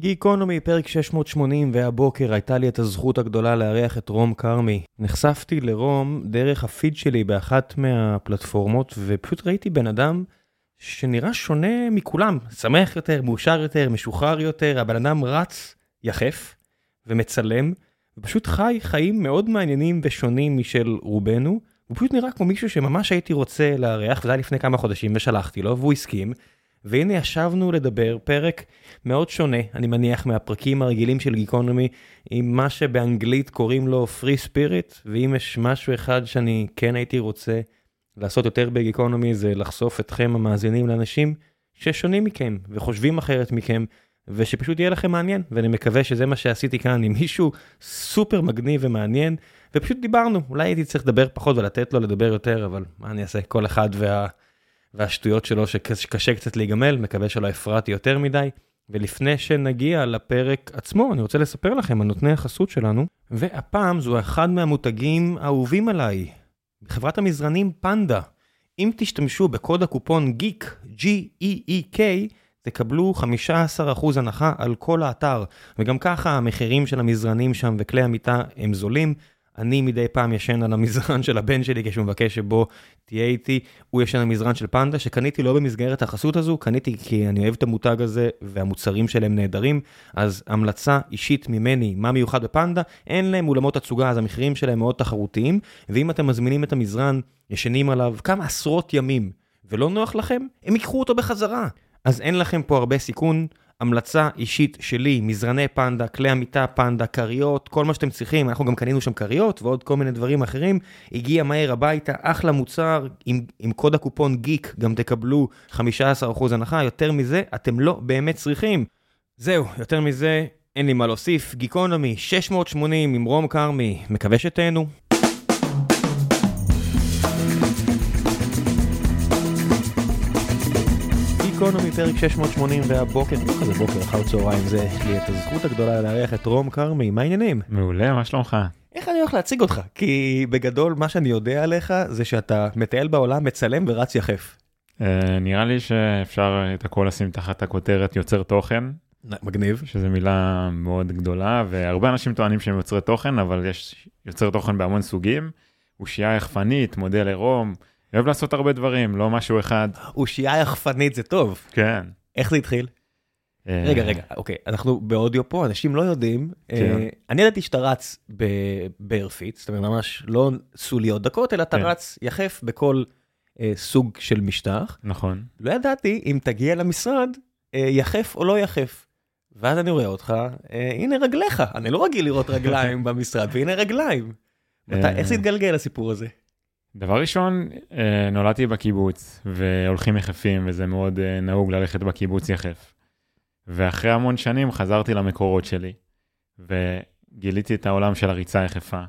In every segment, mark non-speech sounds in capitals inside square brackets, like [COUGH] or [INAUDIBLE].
גיקונומי, פרק 680, והבוקר הייתה לי את הזכות הגדולה לארח את רום כרמי. נחשפתי לרום דרך הפיד שלי באחת מהפלטפורמות, ופשוט ראיתי בן אדם שנראה שונה מכולם. שמח יותר, מאושר יותר, משוחרר יותר, הבן אדם רץ יחף ומצלם, ופשוט חי חיים מאוד מעניינים ושונים משל רובנו. הוא פשוט נראה כמו מישהו שממש הייתי רוצה לארח, וזה היה לפני כמה חודשים ושלחתי לו, והוא הסכים. והנה ישבנו לדבר פרק מאוד שונה, אני מניח, מהפרקים הרגילים של גיקונומי, עם מה שבאנגלית קוראים לו free spirit, ואם יש משהו אחד שאני כן הייתי רוצה לעשות יותר בגיקונומי, זה לחשוף אתכם המאזינים לאנשים ששונים מכם וחושבים אחרת מכם, ושפשוט יהיה לכם מעניין, ואני מקווה שזה מה שעשיתי כאן עם מישהו סופר מגניב ומעניין, ופשוט דיברנו, אולי הייתי צריך לדבר פחות ולתת לו לדבר יותר, אבל מה אני אעשה, כל אחד וה... והשטויות שלו שקשה קצת להיגמל, מקווה שלא הפרעתי יותר מדי. ולפני שנגיע לפרק עצמו, אני רוצה לספר לכם על נותני החסות שלנו, והפעם זו אחד מהמותגים האהובים עליי, חברת המזרנים פנדה. אם תשתמשו בקוד הקופון גיק, G-E-E-K, תקבלו 15% הנחה על כל האתר, וגם ככה המחירים של המזרנים שם וכלי המיטה הם זולים. אני מדי פעם ישן על המזרן של הבן שלי כשהוא מבקש שבו תהיה איתי, הוא ישן על מזרן של פנדה שקניתי לא במסגרת החסות הזו, קניתי כי אני אוהב את המותג הזה והמוצרים שלהם נהדרים, אז המלצה אישית ממני, מה מיוחד בפנדה, אין להם אולמות הצוגה אז המחירים שלהם מאוד תחרותיים, ואם אתם מזמינים את המזרן, ישנים עליו כמה עשרות ימים ולא נוח לכם, הם ייקחו אותו בחזרה. אז אין לכם פה הרבה סיכון. המלצה אישית שלי, מזרני פנדה, כלי המיטה פנדה, כריות, כל מה שאתם צריכים, אנחנו גם קנינו שם כריות ועוד כל מיני דברים אחרים, הגיע מהר הביתה, אחלה מוצר, עם, עם קוד הקופון גיק גם תקבלו 15% הנחה, יותר מזה אתם לא באמת צריכים. זהו, יותר מזה אין לי מה להוסיף, גיקונומי 680 עם רום כרמי, מקווה שתהנו. גיקונומי פרק 680 והבוקר, לא כזה בוקר אחר צהריים זה, יש לי את הזכות הגדולה לארח את רום כרמי, מה העניינים? מעולה, מה שלומך? איך אני הולך להציג אותך? כי בגדול מה שאני יודע עליך זה שאתה מטייל בעולם, מצלם ורץ יחף. Uh, נראה לי שאפשר את הכל לשים תחת הכותרת יוצר תוכן. מגניב. שזו מילה מאוד גדולה, והרבה אנשים טוענים שהם יוצרי תוכן, אבל יש יוצר תוכן בהמון סוגים. אושייה יחפנית, מודל עירום. אוהב לעשות הרבה דברים, לא משהו אחד. אושייה יחפנית זה טוב. כן. איך זה התחיל? רגע, רגע, אוקיי, אנחנו באודיו פה, אנשים לא יודעים. כן. אני ידעתי שאתה רץ באיירפיט, זאת אומרת, ממש לא סוליות דקות, אלא אתה כן. רץ יחף בכל אה, סוג של משטח. נכון. לא ידעתי אם תגיע למשרד, אה, יחף או לא יחף. ואז אני רואה אותך, אה, הנה רגליך, אני לא רגיל לראות רגליים [LAUGHS] במשרד, והנה רגליים. איך זה התגלגל הסיפור הזה? דבר ראשון, אה, נולדתי בקיבוץ, והולכים יחפים, וזה מאוד אה, נהוג ללכת בקיבוץ יחף. ואחרי המון שנים חזרתי למקורות שלי, וגיליתי את העולם של הריצה יחפה.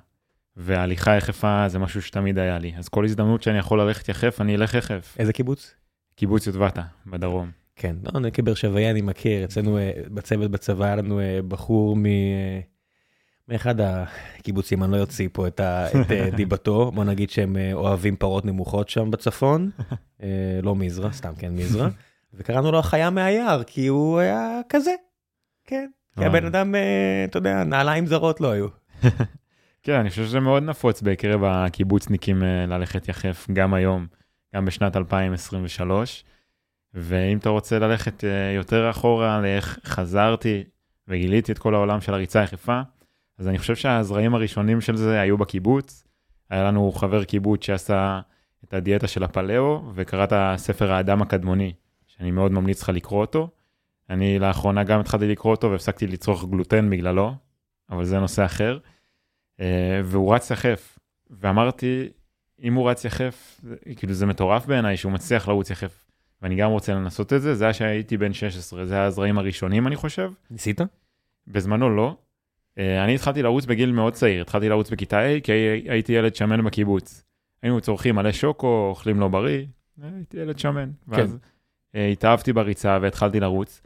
וההליכה יחפה זה משהו שתמיד היה לי, אז כל הזדמנות שאני יכול ללכת יחף, אני אלך יחף. איזה קיבוץ? קיבוץ יוטבתה, בדרום. כן, לא, אני כבאר שבעי אני מכיר, אצלנו אה, בצוות בצבא היה לנו בחור מ... מאחד הקיבוצים, אני לא אוציא פה את, ה, את אה, דיבתו, בוא נגיד שהם אה, אוהבים פרות נמוכות שם בצפון, אה, לא מזרע, סתם כן מזרע, וקראנו לו החיה מהיער, כי הוא היה כזה, כן, כי. הבן אדם, אתה יודע, נעליים זרות לא היו. כן, אני חושב שזה מאוד נפוץ בקרב הקיבוצניקים ללכת יחף, גם היום, גם בשנת 2023. ואם אתה רוצה ללכת יותר אחורה לאיך חזרתי וגיליתי את כל העולם של הריצה יחפה, אז אני חושב שהזרעים הראשונים של זה היו בקיבוץ. היה לנו חבר קיבוץ שעשה את הדיאטה של הפלאו, וקרא את הספר האדם הקדמוני, שאני מאוד ממליץ לך לקרוא אותו. אני לאחרונה גם התחלתי לקרוא אותו והפסקתי לצרוך גלוטן בגללו, אבל זה נושא אחר. אה, והוא רץ יחף, ואמרתי, אם הוא רץ יחף, כאילו זה מטורף בעיניי שהוא מצליח לרוץ יחף, ואני גם רוצה לנסות את זה, זה היה שהייתי בן 16, זה היה הזרעים הראשונים אני חושב, ניסית? בזמנו לא. אה, אני התחלתי לרוץ בגיל מאוד צעיר, התחלתי לרוץ בכיתה A, כי הי- הייתי ילד שמן בקיבוץ. היינו צורכים מלא שוקו, אוכלים לא בריא, הייתי ילד שמן. ואז אה, התאהבתי בריצה והתחלתי לרוץ.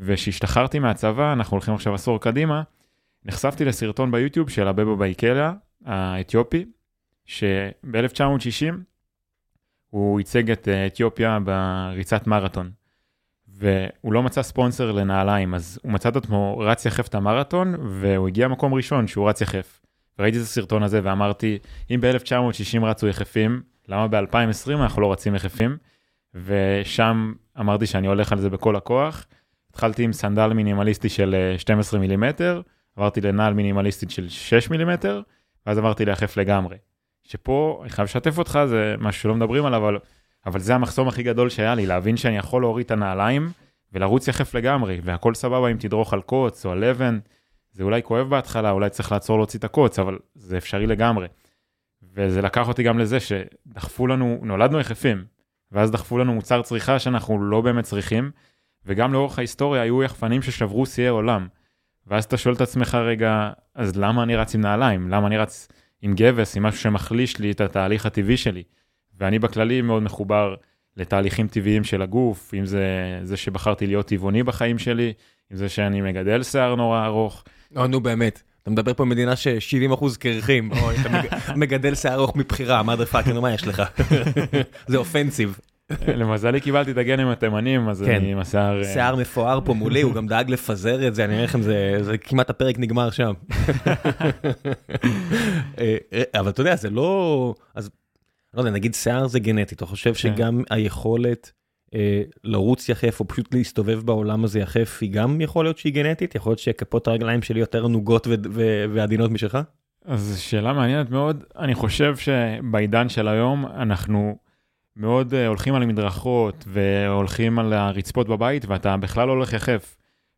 וכשהשתחררתי מהצבא, אנחנו הולכים עכשיו עשור קדימה, נחשפתי לסרטון ביוטיוב של הבבא בייקליה, האתיופי, שב-1960 הוא ייצג את אה, אתיופיה בריצת מרתון. והוא לא מצא ספונסר לנעליים, אז הוא מצא את עצמו רץ יחף את המרתון, והוא הגיע מקום ראשון שהוא רץ יחף. ראיתי את הסרטון הזה ואמרתי, אם ב-1960 רצו יחפים, למה ב-2020 אנחנו לא רצים יחפים? ושם אמרתי שאני הולך על זה בכל הכוח. התחלתי עם סנדל מינימליסטי של 12 אה, מילימטר, עברתי לנעל מינימליסטית של 6 מילימטר, ואז עברתי ליחף לגמרי. שפה, אני חייב לשתף אותך, זה משהו שלא מדברים עליו, אבל, אבל זה המחסום הכי גדול שהיה לי, להבין שאני יכול להוריד את הנעליים ולרוץ יחף לגמרי, והכל סבבה אם תדרוך על קוץ או על אבן. זה אולי כואב בהתחלה, אולי צריך לעצור להוציא את הקוץ, אבל זה אפשרי לגמרי. וזה לקח אותי גם לזה שדחפו לנו, נולדנו יחפים, ואז דחפו לנו מוצר צריכה שאנחנו לא באמת צריכים, וגם לאורך ההיסטוריה היו יחפנים ששברו שיאי עולם. ואז אתה שואל את עצמך רגע, אז למה אני רץ עם נעליים? למה אני רץ עם גבס, עם משהו שמחליש לי את התהליך הטבעי שלי? ואני בכללי מאוד מחובר לתהליכים טבעיים של הגוף, אם זה זה שבחרתי להיות טבעוני בחיים שלי, אם זה שאני מגדל שיער נורא ארוך. לא, נו באמת. אתה מדבר פה במדינה ש-70 אחוז קרחים, [LAUGHS] או אתה מגדל שיער ארוך מבחירה, מה the fucking, מה יש לך? [LAUGHS] זה offensive. למזלי קיבלתי את הגנים התימנים, אז כן. אני עם השיער... אה, שיער מפואר פה מולי, הוא גם דאג לפזר את זה, אני אומר לכם, זה, זה כמעט הפרק נגמר שם. [LAUGHS] אה, אבל אתה יודע, זה לא... אז, לא יודע, נגיד שיער זה גנטי, אתה חושב כן. שגם היכולת אה, לרוץ יחף או פשוט להסתובב בעולם הזה יחף, היא גם יכול להיות שהיא גנטית? יכול להיות שכפות הרגליים שלי יותר נוגות ועדינות משלך? אז שאלה מעניינת מאוד. אני חושב שבעידן של היום אנחנו... מאוד uh, הולכים על המדרכות והולכים על הרצפות בבית ואתה בכלל לא הולך יחף.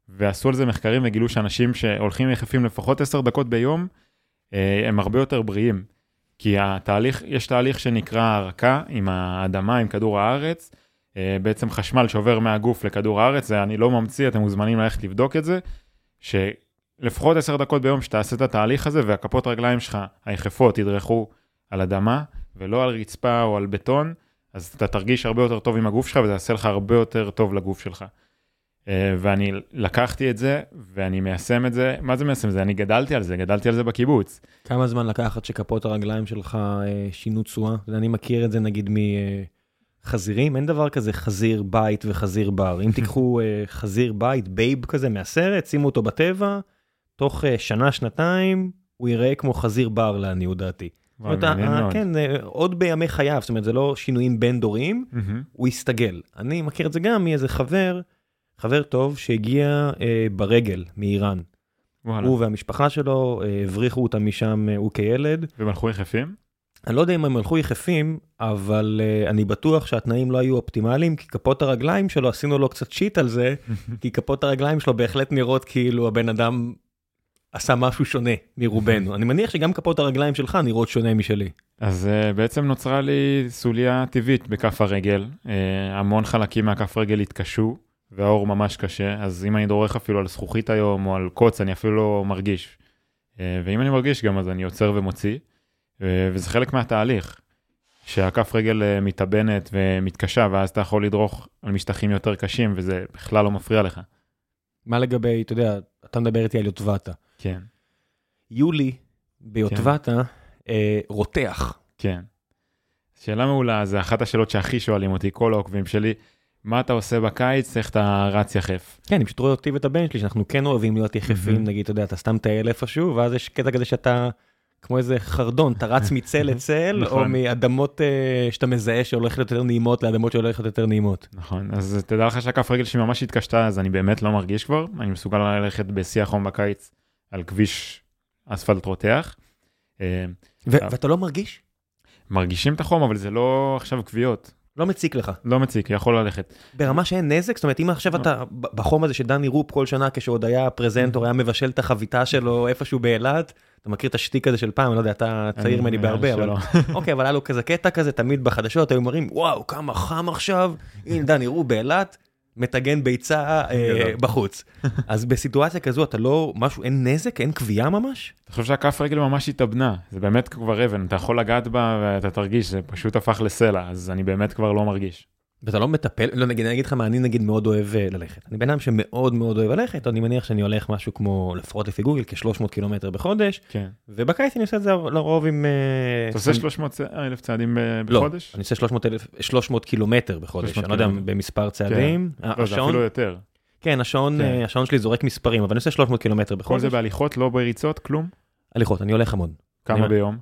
ועשו על זה מחקרים וגילו שאנשים שהולכים יחפים לפחות 10 דקות ביום, uh, הם הרבה יותר בריאים. כי התהליך, יש תהליך שנקרא הרקה עם האדמה, עם כדור הארץ, uh, בעצם חשמל שעובר מהגוף לכדור הארץ, זה אני לא ממציא, אתם מוזמנים ללכת לבדוק את זה, שלפחות 10 דקות ביום שתעשה את התהליך הזה והכפות רגליים שלך, היחפות, ידרכו על אדמה ולא על רצפה או על בטון, אז אתה תרגיש הרבה יותר טוב עם הגוף שלך וזה יעשה לך הרבה יותר טוב לגוף שלך. אה, ואני לקחתי את זה ואני מיישם את זה, מה זה מיישם את זה? אני גדלתי על זה, גדלתי על זה בקיבוץ. כמה זמן לקח עד שכפות הרגליים שלך אה, שינו צורה? אני מכיר את זה נגיד מחזירים, אין דבר כזה חזיר בית וחזיר בר. אם תיקחו [LAUGHS] אה, חזיר בית, בייב כזה מהסרט, שימו אותו בטבע, תוך שנה, שנתיים, הוא ייראה כמו חזיר בר לעניות דעתי. כן, עוד בימי חייו, זאת אומרת, זה לא שינויים בין דורים, הוא הסתגל. אני מכיר את זה גם מאיזה חבר, חבר טוב שהגיע אה, ברגל מאיראן. הוא והמשפחה שלו אה, הבריחו אותם משם, אה, הוא כילד. והם הלכו יחפים? אני לא יודע אם הם הלכו יחפים, אבל uh, אני בטוח שהתנאים לא היו אופטימליים, כי כפות הרגליים שלו, עשינו לו קצת שיט על זה, [LAUGHS] כי כפות הרגליים שלו בהחלט נראות כאילו הבן אדם עשה משהו שונה מרובנו. אני מניח שגם כפות הרגליים שלך נראות שונה משלי. אז uh, בעצם נוצרה לי סוליה טבעית בכף הרגל. Uh, המון חלקים מהכף רגל התקשו, והאור ממש קשה, אז אם אני דורך אפילו על זכוכית היום או על קוץ, אני אפילו לא מרגיש. Uh, ואם אני מרגיש גם, אז אני עוצר ומוציא, uh, וזה חלק מהתהליך. שהכף רגל uh, מתאבנת ומתקשה, ואז אתה יכול לדרוך על משטחים יותר קשים, וזה בכלל לא מפריע לך. מה לגבי, אתה יודע, אתה מדבר איתי על יוטבתה. כן. יולי ביוטבתה כן. אה, רותח. כן. שאלה מעולה, זה אחת השאלות שהכי שואלים אותי, כל העוקבים שלי, מה אתה עושה בקיץ, איך אתה רץ יחף? כן, אני פשוט רואה אותי ואת הבן שלי, שאנחנו כן אוהבים להיות יחפים, נגיד, אתה יודע, אתה סתם טייל איפשהו, ואז יש קטע כזה שאתה... כמו איזה חרדון, אתה רץ מצל לצל, או נכון. מאדמות uh, שאתה מזהה שהולכת יותר נעימות לאדמות שהולכת יותר נעימות. נכון, אז תדע לך שהכף רגל שלי ממש התקשתה, אז אני באמת לא מרגיש כבר, אני מסוגל ללכת בשיא החום בקיץ על כביש אספלט רותח. אה, ואתה לא מרגיש? מרגישים את החום, אבל זה לא עכשיו כוויות. לא מציק לך. לא מציק, יכול ללכת. ברמה שאין נזק? זאת אומרת, אם עכשיו לא. אתה בחום הזה שדני רופ כל שנה, כשעוד היה פרזנטור, היה מבשל את החביתה שלו איפשהו באילת, אתה מכיר את השטיק הזה של פעם, אני לא יודע, אתה צעיר ממני בהרבה, אבל... [LAUGHS] אוקיי, אבל היה לו כזה קטע כזה, תמיד בחדשות היו אומרים, וואו, כמה חם עכשיו, הנה דני רופ באילת, מטגן ביצה אה, בחוץ. [LAUGHS] אז בסיטואציה כזו אתה לא, משהו, אין נזק, אין קביעה ממש? אתה חושב שהכף רגל ממש התאבנה, זה באמת כבר אבן, אתה יכול לגעת בה ואתה תרגיש, זה פשוט הפך לסלע, אז אני באמת כבר לא מרגיש. ואתה לא מטפל, לא נגיד, אני אגיד לך מה, אני נגיד מאוד אוהב אה, ללכת. אני בן אדם שמאוד מאוד אוהב ללכת, אני מניח שאני הולך משהו כמו, לפחות לפי גוגל, כ-300 קילומטר בחודש, כן. ובקיץ אני עושה את זה לרוב עם... אה, אתה עושה סנ- 300 אלף צעדים ב- לא, בחודש? אני עושה 300 אלף, 300 קילומטר בחודש, 300 אני לא יודע. במספר צעדים. לא, זה אפילו יותר. כן, השעון, כן. אה, השעון שלי זורק מספרים, אבל אני עושה 300 קילומטר כל בחודש. זה בהליכות, לא בריצות, כלום? הליכות, אני הולך המון. כמה אני- ביום?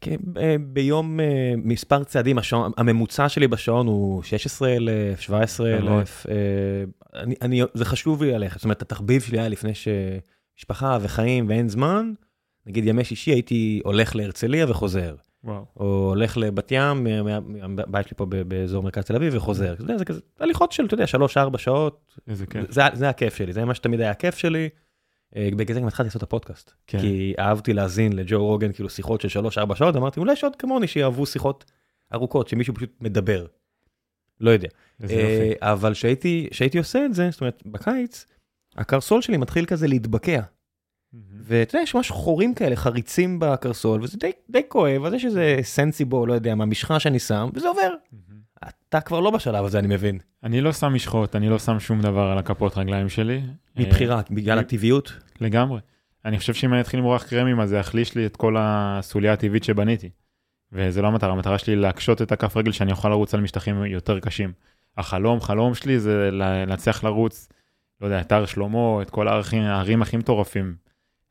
כן, ב- ביום אה, מספר צעדים, השעון, הממוצע שלי בשעון הוא 16,000, 17,000. אה, אני, אני, זה חשוב לי ללכת, זאת אומרת, התחביב שלי היה לפני שמשפחה וחיים ואין זמן, נגיד ימי שישי הייתי הולך להרצליה וחוזר, וואו. או הולך לבת ים, מהבית שלי פה באזור מרכז תל אביב וחוזר. זה כזה, הליכות של, אתה יודע, 3-4 שעות, איזה כיף. זה, זה הכיף שלי, זה מה שתמיד היה הכיף שלי. אה, בגלל זה גם התחלתי לעשות את הפודקאסט. כן. כי אהבתי להאזין לג'ו רוגן, כאילו שיחות של 3-4 שעות, אמרתי, אולי יש עוד כמוני שיאהבו שיחות ארוכות, שמישהו פשוט מדבר. לא יודע. אה, אבל כשהייתי עושה את זה, זאת אומרת, בקיץ, הקרסול שלי מתחיל כזה להתבקע. ואתה יודע, יש ממש חורים כאלה, חריצים בקרסול, וזה די, די כואב, אז יש איזה סנסיבו, לא יודע מה, משחה שאני שם, וזה עובר. מהמם. אתה כבר לא בשלב הזה, אני מבין. אני לא שם משחות, אני לא שם שום דבר על הכפות רגליים שלי. מבחירה, בגלל מ- הטבעיות. לגמרי. אני חושב שאם אני אתחיל למרוח קרמים אז זה יחליש לי את כל הסוליה הטבעית שבניתי. וזה לא המטרה, המטרה שלי להקשות את הכף רגל שאני אוכל לרוץ על משטחים יותר קשים. החלום, חלום שלי זה לה- להצליח לרוץ, לא יודע, את הר שלמה, את כל הערים הכי מטורפים.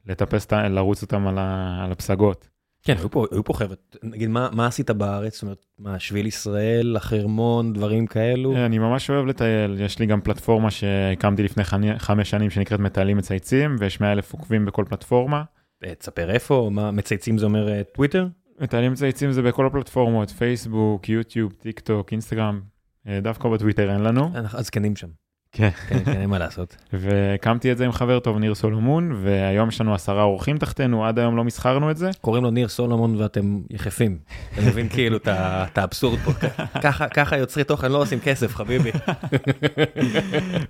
לטפס, לרוץ אותם על, ה, על הפסגות. כן, היו פה, היו פה חבר'ה, נגיד, מה, מה עשית בארץ? זאת אומרת, מה, שביל ישראל, החרמון, דברים כאלו? אני ממש אוהב לטייל, יש לי גם פלטפורמה שהקמתי לפני חמש שנים שנקראת מטיילים מצייצים, ויש 100 אלף עוקבים בכל פלטפורמה. אה, תספר איפה, מה, מצייצים זה אומר אה, טוויטר? מטיילים מצייצים זה בכל הפלטפורמות, פייסבוק, יוטיוב, טיק טוק, אינסטגרם, אה, דווקא בטוויטר אין לנו. אנחנו הזקנים שם. כן. כן, כן, אין מה לעשות. והקמתי את זה עם חבר טוב, ניר סולומון, והיום יש לנו עשרה עורכים תחתנו, עד היום לא מסחרנו את זה. קוראים לו ניר סולומון ואתם יחפים. אתה מבין כאילו את האבסורד פה. ככה- יוצרי תוכן לא עושים כסף, חביבי.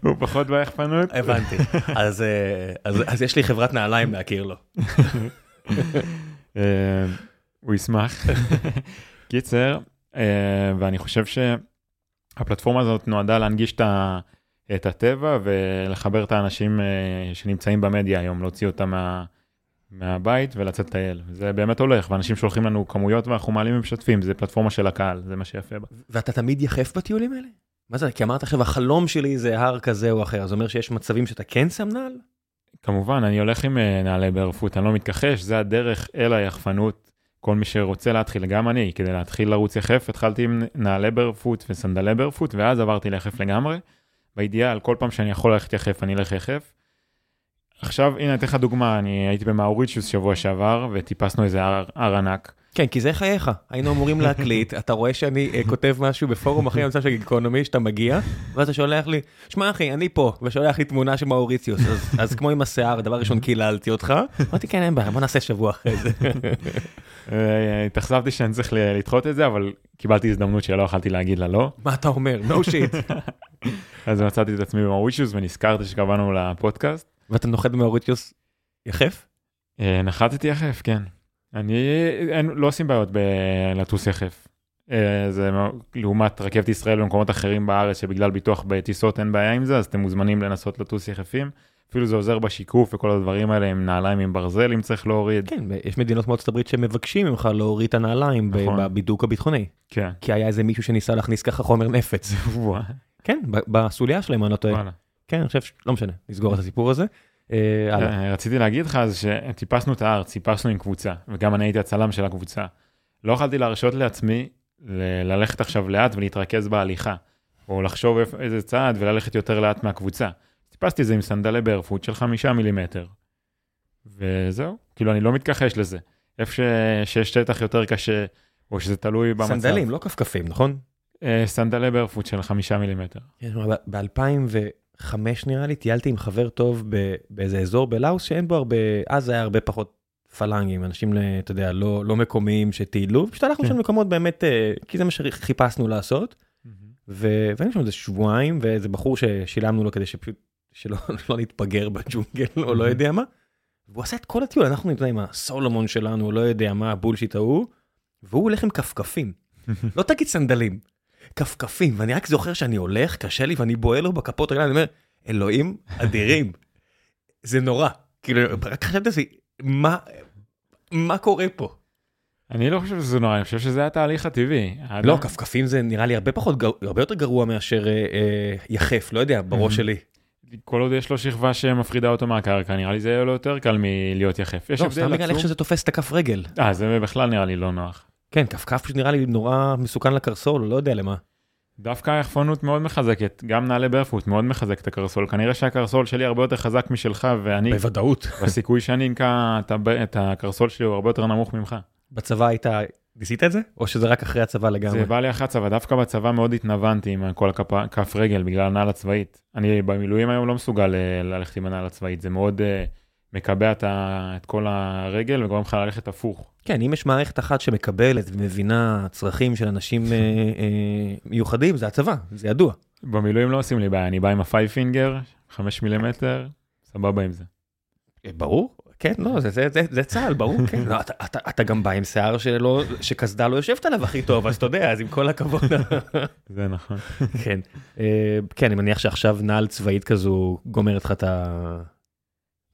הוא פחות ביחפנות. הבנתי. אז, אה, אז, אז יש לי חברת נעליים להכיר לו. אה, הוא ישמח. קיצר, אה, ואני חושב שהפלטפורמה הזאת נועדה להנגיש את ה- את הטבע ולחבר את האנשים אה, שנמצאים במדיה היום, להוציא אותם מה- מהבית ולצאת לטייל. זה באמת הולך, ואנשים שולחים לנו כמויות ואנחנו מעלים ומשתפים, זה פלטפורמה של הקהל, זה מה שיפה בה. ואתה תמיד יחף בטיולים האלה? מה זה? כי אמרת עכשיו, החלום שלי זה הר כזה או אחר. זה אומר שיש מצבים שאתה כן שם נעל? כמובן, אני הולך עם אה, נעלי ברפוט, אני לא מתכחש, זה הדרך אל היחפנות. כל מי שרוצה להתחיל, גם אני, כדי להתחיל לרוץ יחף, התחלתי עם נעלי ברפוט וסנדלי ברפוט, ואז עברתי ליחף לגמרי. באידיאל, כל פעם שאני יכול ללכת יחף, אני אלך יחף. עכשיו, הנה, אתן לך דוגמה, אני הייתי במאוריציוס שבוע שעבר, וטיפסנו איזה הר, הר ענק. כן, כי זה חייך. היינו אמורים להקליט, אתה רואה שאני אה, כותב משהו בפורום אחרי המצב של גיקונומי, שאתה מגיע, ואז אתה שולח לי, שמע אחי, אני פה, ושולח לי תמונה של מאוריציוס, אז, אז כמו עם השיער, דבר ראשון קיללתי אותך, אמרתי כן, אין בעיה, בוא נעשה שבוע אחרי זה. אה, התאכזבתי שאני צריך לדחות את זה, אבל קיבלתי הזדמנות שלא יכולתי להגיד לה לא. מה אתה אומר? no shit. [LAUGHS] אז מצאתי את עצמי במאוריציוס ונזכרתי שקבענו לפודקאסט. ואתה נוחת במאוריציוס יחף? אה, נחתתי יחף, כן. אני, אין, לא עושים בעיות בלטוס יחף. אה, זה לעומת רכבת ישראל במקומות אחרים בארץ שבגלל ביטוח בטיסות אין בעיה עם זה, אז אתם מוזמנים לנסות לטוס יחפים. אפילו זה עוזר בשיקוף וכל הדברים האלה עם נעליים עם ברזל אם צריך להוריד. כן, יש מדינות כמו ארצות הברית שמבקשים ממך להוריד את הנעליים נכון. בבידוק הביטחוני, כן. כי היה איזה מישהו שניסה להכניס ככה חומר נפץ. [LAUGHS] כן, בסוליה שלהם, אני לא טועה. כן, אני חושב, לא משנה, נסגור את הסיפור הזה. אה. אה, רציתי להגיד לך אז שטיפסנו את ההר, טיפסנו עם קבוצה, וגם אני הייתי הצלם של הקבוצה. לא יכולתי להרשות לעצמי ללכת עכשיו לאט ולהתרכז בהליכה, או לחשוב איזה צעד וללכת יותר לאט מהקבוצה. טיפסתי את זה עם סנדלי ברפוט של חמישה מילימטר. וזהו, כאילו אני לא מתכחש לזה. איפה ש... שיש שטח יותר קשה, או שזה תלוי במצב. סנדלים, לא כפכפים, נכון? אה, סנדלי ברפוט של חמישה מילימטר. ב-2005 נראה לי, טיילתי עם חבר טוב ב- באיזה אזור בלאוס שאין בו הרבה, אז היה הרבה פחות פלנגים, אנשים, ל- אתה יודע, לא לא מקומיים שטיילו, פשוט הלכנו כן. שם מקומות באמת, אה, כי זה מה שחיפשנו לעשות, ו- והיינו שם איזה שבועיים, ואיזה בחור ששילמנו לו כדי שפשוט, שלא [LAUGHS] לא נתפגר בג'ונגל, או לא יודע מה, והוא עשה את כל הטיול, אנחנו נמצאים עם הסולומון שלנו, לא יודע מה, הבולשיט ההוא, והוא הולך עם כפכפים. [LAUGHS] לא תגיד סנדלים. כפכפים, ואני רק זוכר שאני הולך, קשה לי, ואני בועל לו בכפות רגליים, אני אומר, אלוהים אדירים, זה נורא. כאילו, רק חשבתי זה, מה, מה קורה פה? אני לא חושב שזה נורא, אני חושב שזה התהליך הטבעי. לא, כפכפים זה נראה לי הרבה פחות, הרבה יותר גרוע מאשר אה, אה, יחף, לא יודע, בראש. שלי. כל עוד יש לו שכבה שמפרידה אותו מהקרקע, נראה לי זה יהיה לו יותר קל מלהיות יחף. יש לא, סתם בגלל איך. שזה תופס את הכף רגל. אה, זה בכלל נראה לי לא נוח. כן, כפכף פשוט נראה לי נורא מסוכן לקרסול, לא יודע למה. דווקא היחפנות מאוד מחזקת, גם נעלי ברפוט מאוד מחזק את הקרסול. כנראה שהקרסול שלי הרבה יותר חזק משלך, ואני, בוודאות. [LAUGHS] בסיכוי שאני אנקע את הקרסול שלי הוא הרבה יותר נמוך ממך. בצבא היית, ניסית את זה? או שזה רק אחרי הצבא לגמרי? זה בא לי אחרי הצבא, דווקא בצבא מאוד התנוונתי עם כל הכף כף רגל בגלל הנעל הצבאית. אני במילואים היום לא מסוגל אה, ללכת עם הנעל הצבאית, זה מאוד אה, מקבע את, ה, את כל הרגל וגורם לך ללכת הפוך. כן, אם יש מערכת אחת שמקבלת ומבינה צרכים של אנשים אה, אה, מיוחדים, זה הצבא, זה ידוע. במילואים לא עושים לי בעיה, אני בא עם ה-5 פינגר, 5 מילימטר, סבבה עם זה. אה, ברור, כן, לא, זה, זה, זה, זה צה"ל, ברור, כן. לא, אתה, אתה, אתה גם בא עם שיער שלא, שקסדה לא יושבת עליו הכי טוב, אז אתה יודע, אז עם כל הכבוד. [LAUGHS] זה נכון. כן, אה, כן, אני מניח שעכשיו נעל צבאית כזו גומרת לך את ה-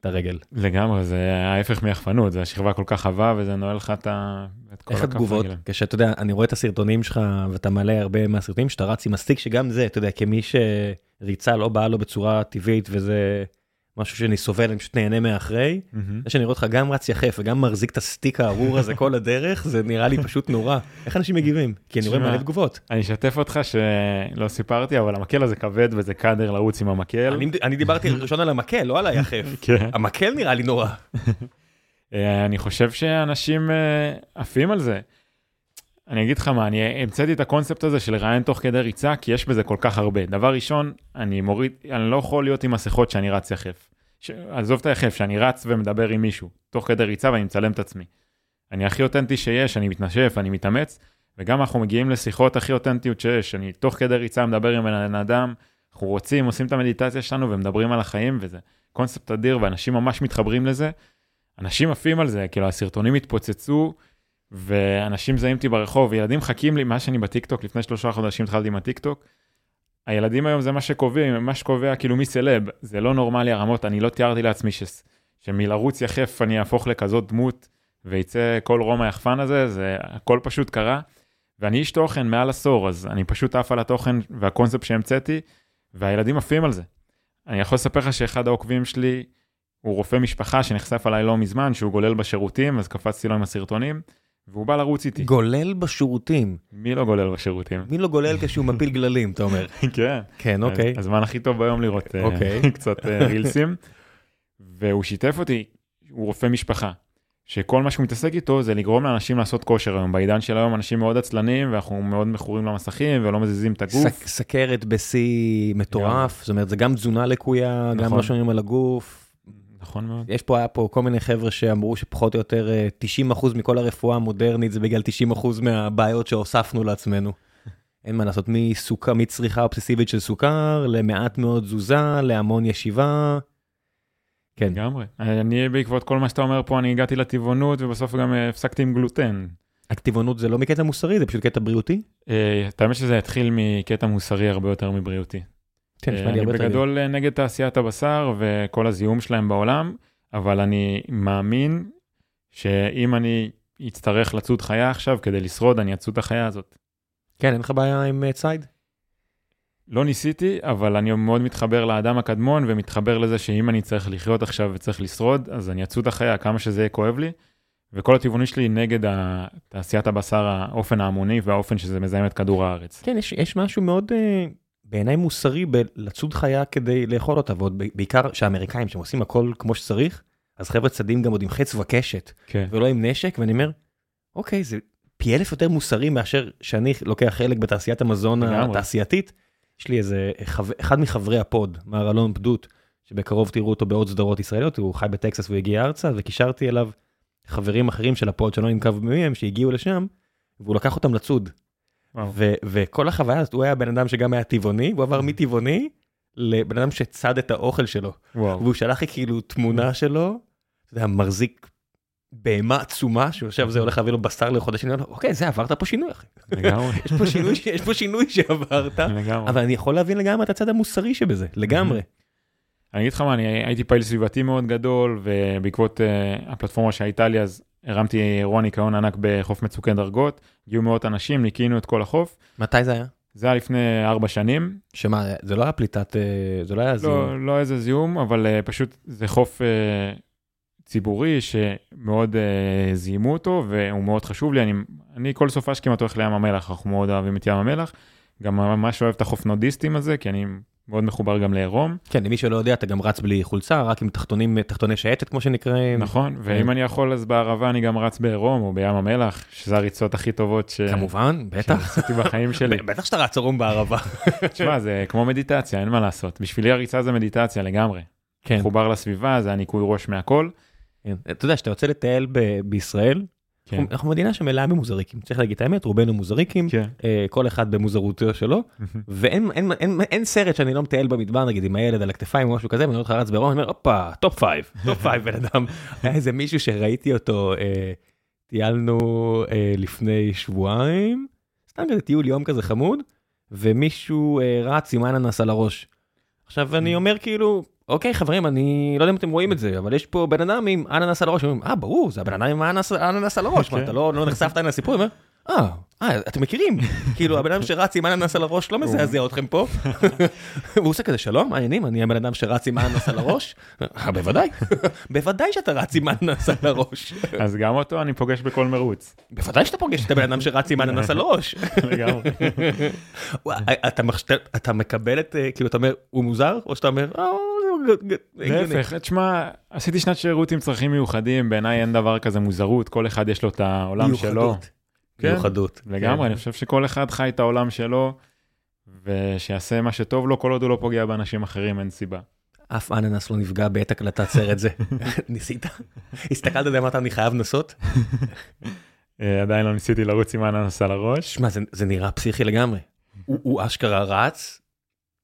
את הרגל. לגמרי, זה ההפך מיחפנות, זה השכבה כל כך עבה וזה נועל לך את ה- את כל איך הכף התגובות? רגל. כשאתה יודע, אני רואה את הסרטונים שלך ואתה מעלה הרבה מהסרטונים שאתה רץ עם הסטיק, שגם זה, אתה יודע, כמי שריצה לא באה לו בצורה טבעית וזה משהו שאני סובל, אני פשוט נהנה מאחרי. מהמם. זה שאני רואה אותך גם רץ יחף וגם מחזיק את הסטיק הארור הזה כל הדרך, זה נראה לי פשוט נורא. איך אנשים מגיבים? כי אני רואה מלא תגובות. אני אשתף אותך שלא סיפרתי, אבל המקל הזה כבד וזה קאדר לרוץ עם המקל. אני- אני דיברתי [LAUGHS] ראשון על המקל, לא על היחף. כן. המקל נראה לי נורא. [LAUGHS] אה, אני חושב שאנשים אה, עפים על זה. אני אגיד לך מה, אני המצאתי את הקונספט הזה של לראיין תוך כדי ריצה, כי יש בזה כל כך הרבה. דבר ראשון, אני מוריד, אני לא יכול להיות עם מסכות שאני רץ יחף. ש... עזוב את היחף, שאני רץ ומדבר עם מישהו, תוך כדי ריצה ואני מצלם את עצמי. אני הכי אותנטי שיש, אני מתנשף, אני מתאמץ, וגם אנחנו מגיעים לשיחות הכי אותנטיות שיש. אני תוך כדי ריצה מדבר עם בן אדם, אנחנו רוצים, עושים את המדיטציה שלנו ומדברים על החיים, וזה קונספט אדיר, ואנשים ממש מתחברים לזה. אנשים עפים על זה, כאילו הסרטונים התפוצצו, ואנשים זהים אותי ברחוב, ילדים מחכים לי, מאז שאני בטיקטוק, לפני שלושה חודשים התחלתי עם הטיקטוק, הילדים היום זה מה שקובעים, מה שקובע כאילו מי סלב, זה לא נורמלי הרמות, אני לא תיארתי לעצמי ש... שמלרוץ יחף אני אהפוך לכזאת דמות, ויצא כל רום היחפן הזה, זה הכל פשוט קרה, ואני איש תוכן מעל עשור, אז אני פשוט עף על התוכן והקונספט שהמצאתי, והילדים עפים על זה. אני יכול לספר לך שאחד העוקבים שלי, הוא רופא משפחה שנחשף עליי לא מזמן, שהוא גולל בשירותים, אז קפצתי לו עם הסרטונים, והוא בא לרוץ איתי. גולל בשירותים. מי לא גולל בשירותים? מי לא גולל כשהוא מפיל גללים, אתה אומר. [LAUGHS] כן. כן, אוקיי. הזמן הכי טוב ביום לראות אה, אוקיי. [LAUGHS] קצת אה, רילסים. והוא שיתף אותי, הוא רופא משפחה, שכל מה שהוא מתעסק איתו זה לגרום לאנשים לעשות כושר היום. בעידן של היום אנשים מאוד עצלנים ואנחנו מאוד מכורים למסכים ולא מזיזים את הגוף. סכרת בשיא מטורף, זאת אומרת, זה גם תזונה לקויה, גם נכון. לא שומרים על הגוף. נכון מאוד. יש פה, היה פה כל מיני חבר'ה שאמרו שפחות או יותר אה, 90% מכל הרפואה המודרנית זה בגלל 90% מהבעיות שהוספנו לעצמנו. [LAUGHS] אין מה לעשות, מסוכר, מצריכה אובססיבית של סוכר, למעט מאוד תזוזה, להמון ישיבה. כן, לגמרי. אני בעקבות כל מה שאתה אומר פה אני הגעתי לטבעונות ובסוף גם אה, הפסקתי עם גלוטן. הטבעונות זה לא מקטע מוסרי, זה פשוט קטע בריאותי. אה, את האמת שזה התחיל מקטע מוסרי הרבה יותר מבריאותי. כן, נשמע לי אני הרבה יותר... בגדול אה, נגד תעשיית הבשר וכל הזיהום שלהם בעולם, אבל אני מאמין שאם אני אצטרך לצוד חיה עכשיו כדי לשרוד, אני אצוד את החיה הזאת. כן, אין לך בעיה עם אה, ציד? לא ניסיתי, אבל אני מאוד מתחבר לאדם הקדמון ומתחבר לזה שאם אני צריך לחיות עכשיו וצריך לשרוד, אז אני אצוד את החיה כמה שזה יהיה כואב לי. וכל הטבעוני שלי נגד תעשיית הבשר, האופן ההמוני והאופן שזה מזהם את כדור הארץ. כן, יש, יש משהו מאוד אה, בעיניי מוסרי בלצוד חיה כדי לאכול אותה, ועוד בעיקר שהאמריקאים שהם עושים הכל כמו שצריך, אז חבר'ה צדים גם עוד עם חץ וקשת, כן. ולא עם נשק, ואני אומר, אוקיי, זה פי אלף יותר מוסרי מאשר שאני לוקח חלק בתעשיית המזון. התעשייתית. יש לי איזה. אחד מחברי ה pod, מר אלון פדות, שבקרוב תראו אותו בעוד סדרות ישראליות, הוא חי בטקסס והוא הגיע ארצה, וקישרתי אליו חברים אחרים של ה pod שלא ננקב מי הם, שהגיעו לשם, והוא לקח אותם לצוד. ו- וכל החוויה הזאת, הוא היה בן אדם שגם היה טבעוני, הוא עבר מטבעוני לבן אדם שצד את האוכל שלו. וואו. והוא שלח לי כאילו תמונה שלו, אתה יודע, מחזיק בהמה עצומה, שעכשיו זה הולך להביא לו בשר לחודשים, אני אומר לו, אוקיי, זה עברת פה שינוי, אחי. לגמרי, [LAUGHS] יש פה שינוי, יש פה שינוי שעברת, לגמרי. אבל אני יכול להבין לגמרי את הצד המוסרי שבזה, לגמרי. אני אגיד לך מה, אני הייתי פעיל סביבתי מאוד גדול, ובעקבות uh, הפלטפורמה שהייתה לי, אז הרמתי אירוע ניקיון ענק בחוף מצוקי דרגות, הגיעו מאות אנשים, ניקינו את כל החוף. מתי זה היה? זה היה לפני ארבע שנים. שמה, זה לא היה פליטת, אה, זה לא היה זיהום. לא, לא איזה זיהום, אבל uh, פשוט זה חוף uh, ציבורי שמאוד uh, זיהמו אותו, והוא מאוד חשוב לי. אני, אני כל סופש כמעט הולך לים המלח, אנחנו מאוד אוהבים את ים המלח. גם ממש אוהב את החוף נודיסטים הזה, כי אני מאוד מחובר גם לעירום. כן, למי שלא יודע, אתה גם רץ בלי חולצה, רק עם תחתונים, תחתוני שייטת כמו שנקראים. נכון, ואם אני יכול אז בערבה אני גם רץ בעירום או בים המלח, שזה הריצות הכי טובות ש... כמובן, בטח. שעשיתי בחיים [LAUGHS] שלי. בטח שאתה רץ ערום בערבה. [LAUGHS] תשמע, זה כמו מדיטציה, אין מה לעשות. בשבילי הריצה זה מדיטציה לגמרי. כן. מחובר לסביבה, זה הניקוי ראש מהכל. כן. אתה יודע, שאתה יוצא לטייל בישראל, כן. אנחנו- מדינה שמלאה במוזריקים. צריך להגיד את האמת, רובנו מוזריקים, כן. אה, כל אחד במוזרותו שלו, [LAUGHS] ואין אין, אין, אין סרט שאני לא מטייל במדבר, נגיד עם הילד על הכתפיים או משהו כזה, ואני רואה אותך רץ בערום, אני אומר, הופה, top five, top five בן אדם. [LAUGHS] היה איזה מישהו שראיתי אותו, אה, טיילנו אה, לפני שבועיים, סתם כזה טיול יום כזה חמוד, ומישהו אה, רץ עם אננס על הראש. עכשיו אני אומר כאילו, אוקיי חברים, אני לא יודע אם אתם רואים את זה, אבל יש פה בן אדם עם אננס על הראש, אומרים, אה ברור, זה הבן אדם עם האננס על הראש, [LAUGHS] מה, כן. אתה לא לא נחשפת לסיפור? אני אומר, אה, אה, אתם מכירים, [LAUGHS] כאילו הבן אדם שרץ עם אננס על הראש לא מזעזע אתכם פה. [LAUGHS] הוא עושה כזה שלום, מעניינים, אני הבן אדם שרץ עם אננס על הראש? "אה, בוודאי, בוודאי שאתה רץ עם אננס על הראש. אז גם אותו אני פוגש בכל מרוץ. בוודאי שאתה פוגש את הבן אדם שרץ עם אננס על הראש. לגמרי. אתה מקבל את, אה, כאילו אתה אומר, הוא מוזר? או שאתה אומר, "אה, הגיוני." להפך, תשמע, עשיתי שנת שירות עם צרכים מיוחדים, בעיניי אין דבר כזה מוזרות, כל אחד יש לו את העולם שלו. מיוחדות. כן. מיוחדות. לגמרי, כן. אני חושב שכל אחד חי את העולם שלו, ושיעשה מה שטוב לו, כל עוד הוא לא פוגע באנשים אחרים, אין סיבה. אף אננס לא נפגע בעת הקלטת סרט זה. [LAUGHS] ניסית? הסתכלת על מה אתה אני חייב לנסות? אה, עדיין לא ניסיתי לרוץ עם אננס על הראש. שמע, זה- זה נראה פסיכי לגמרי. הוא הוא אשכרה רץ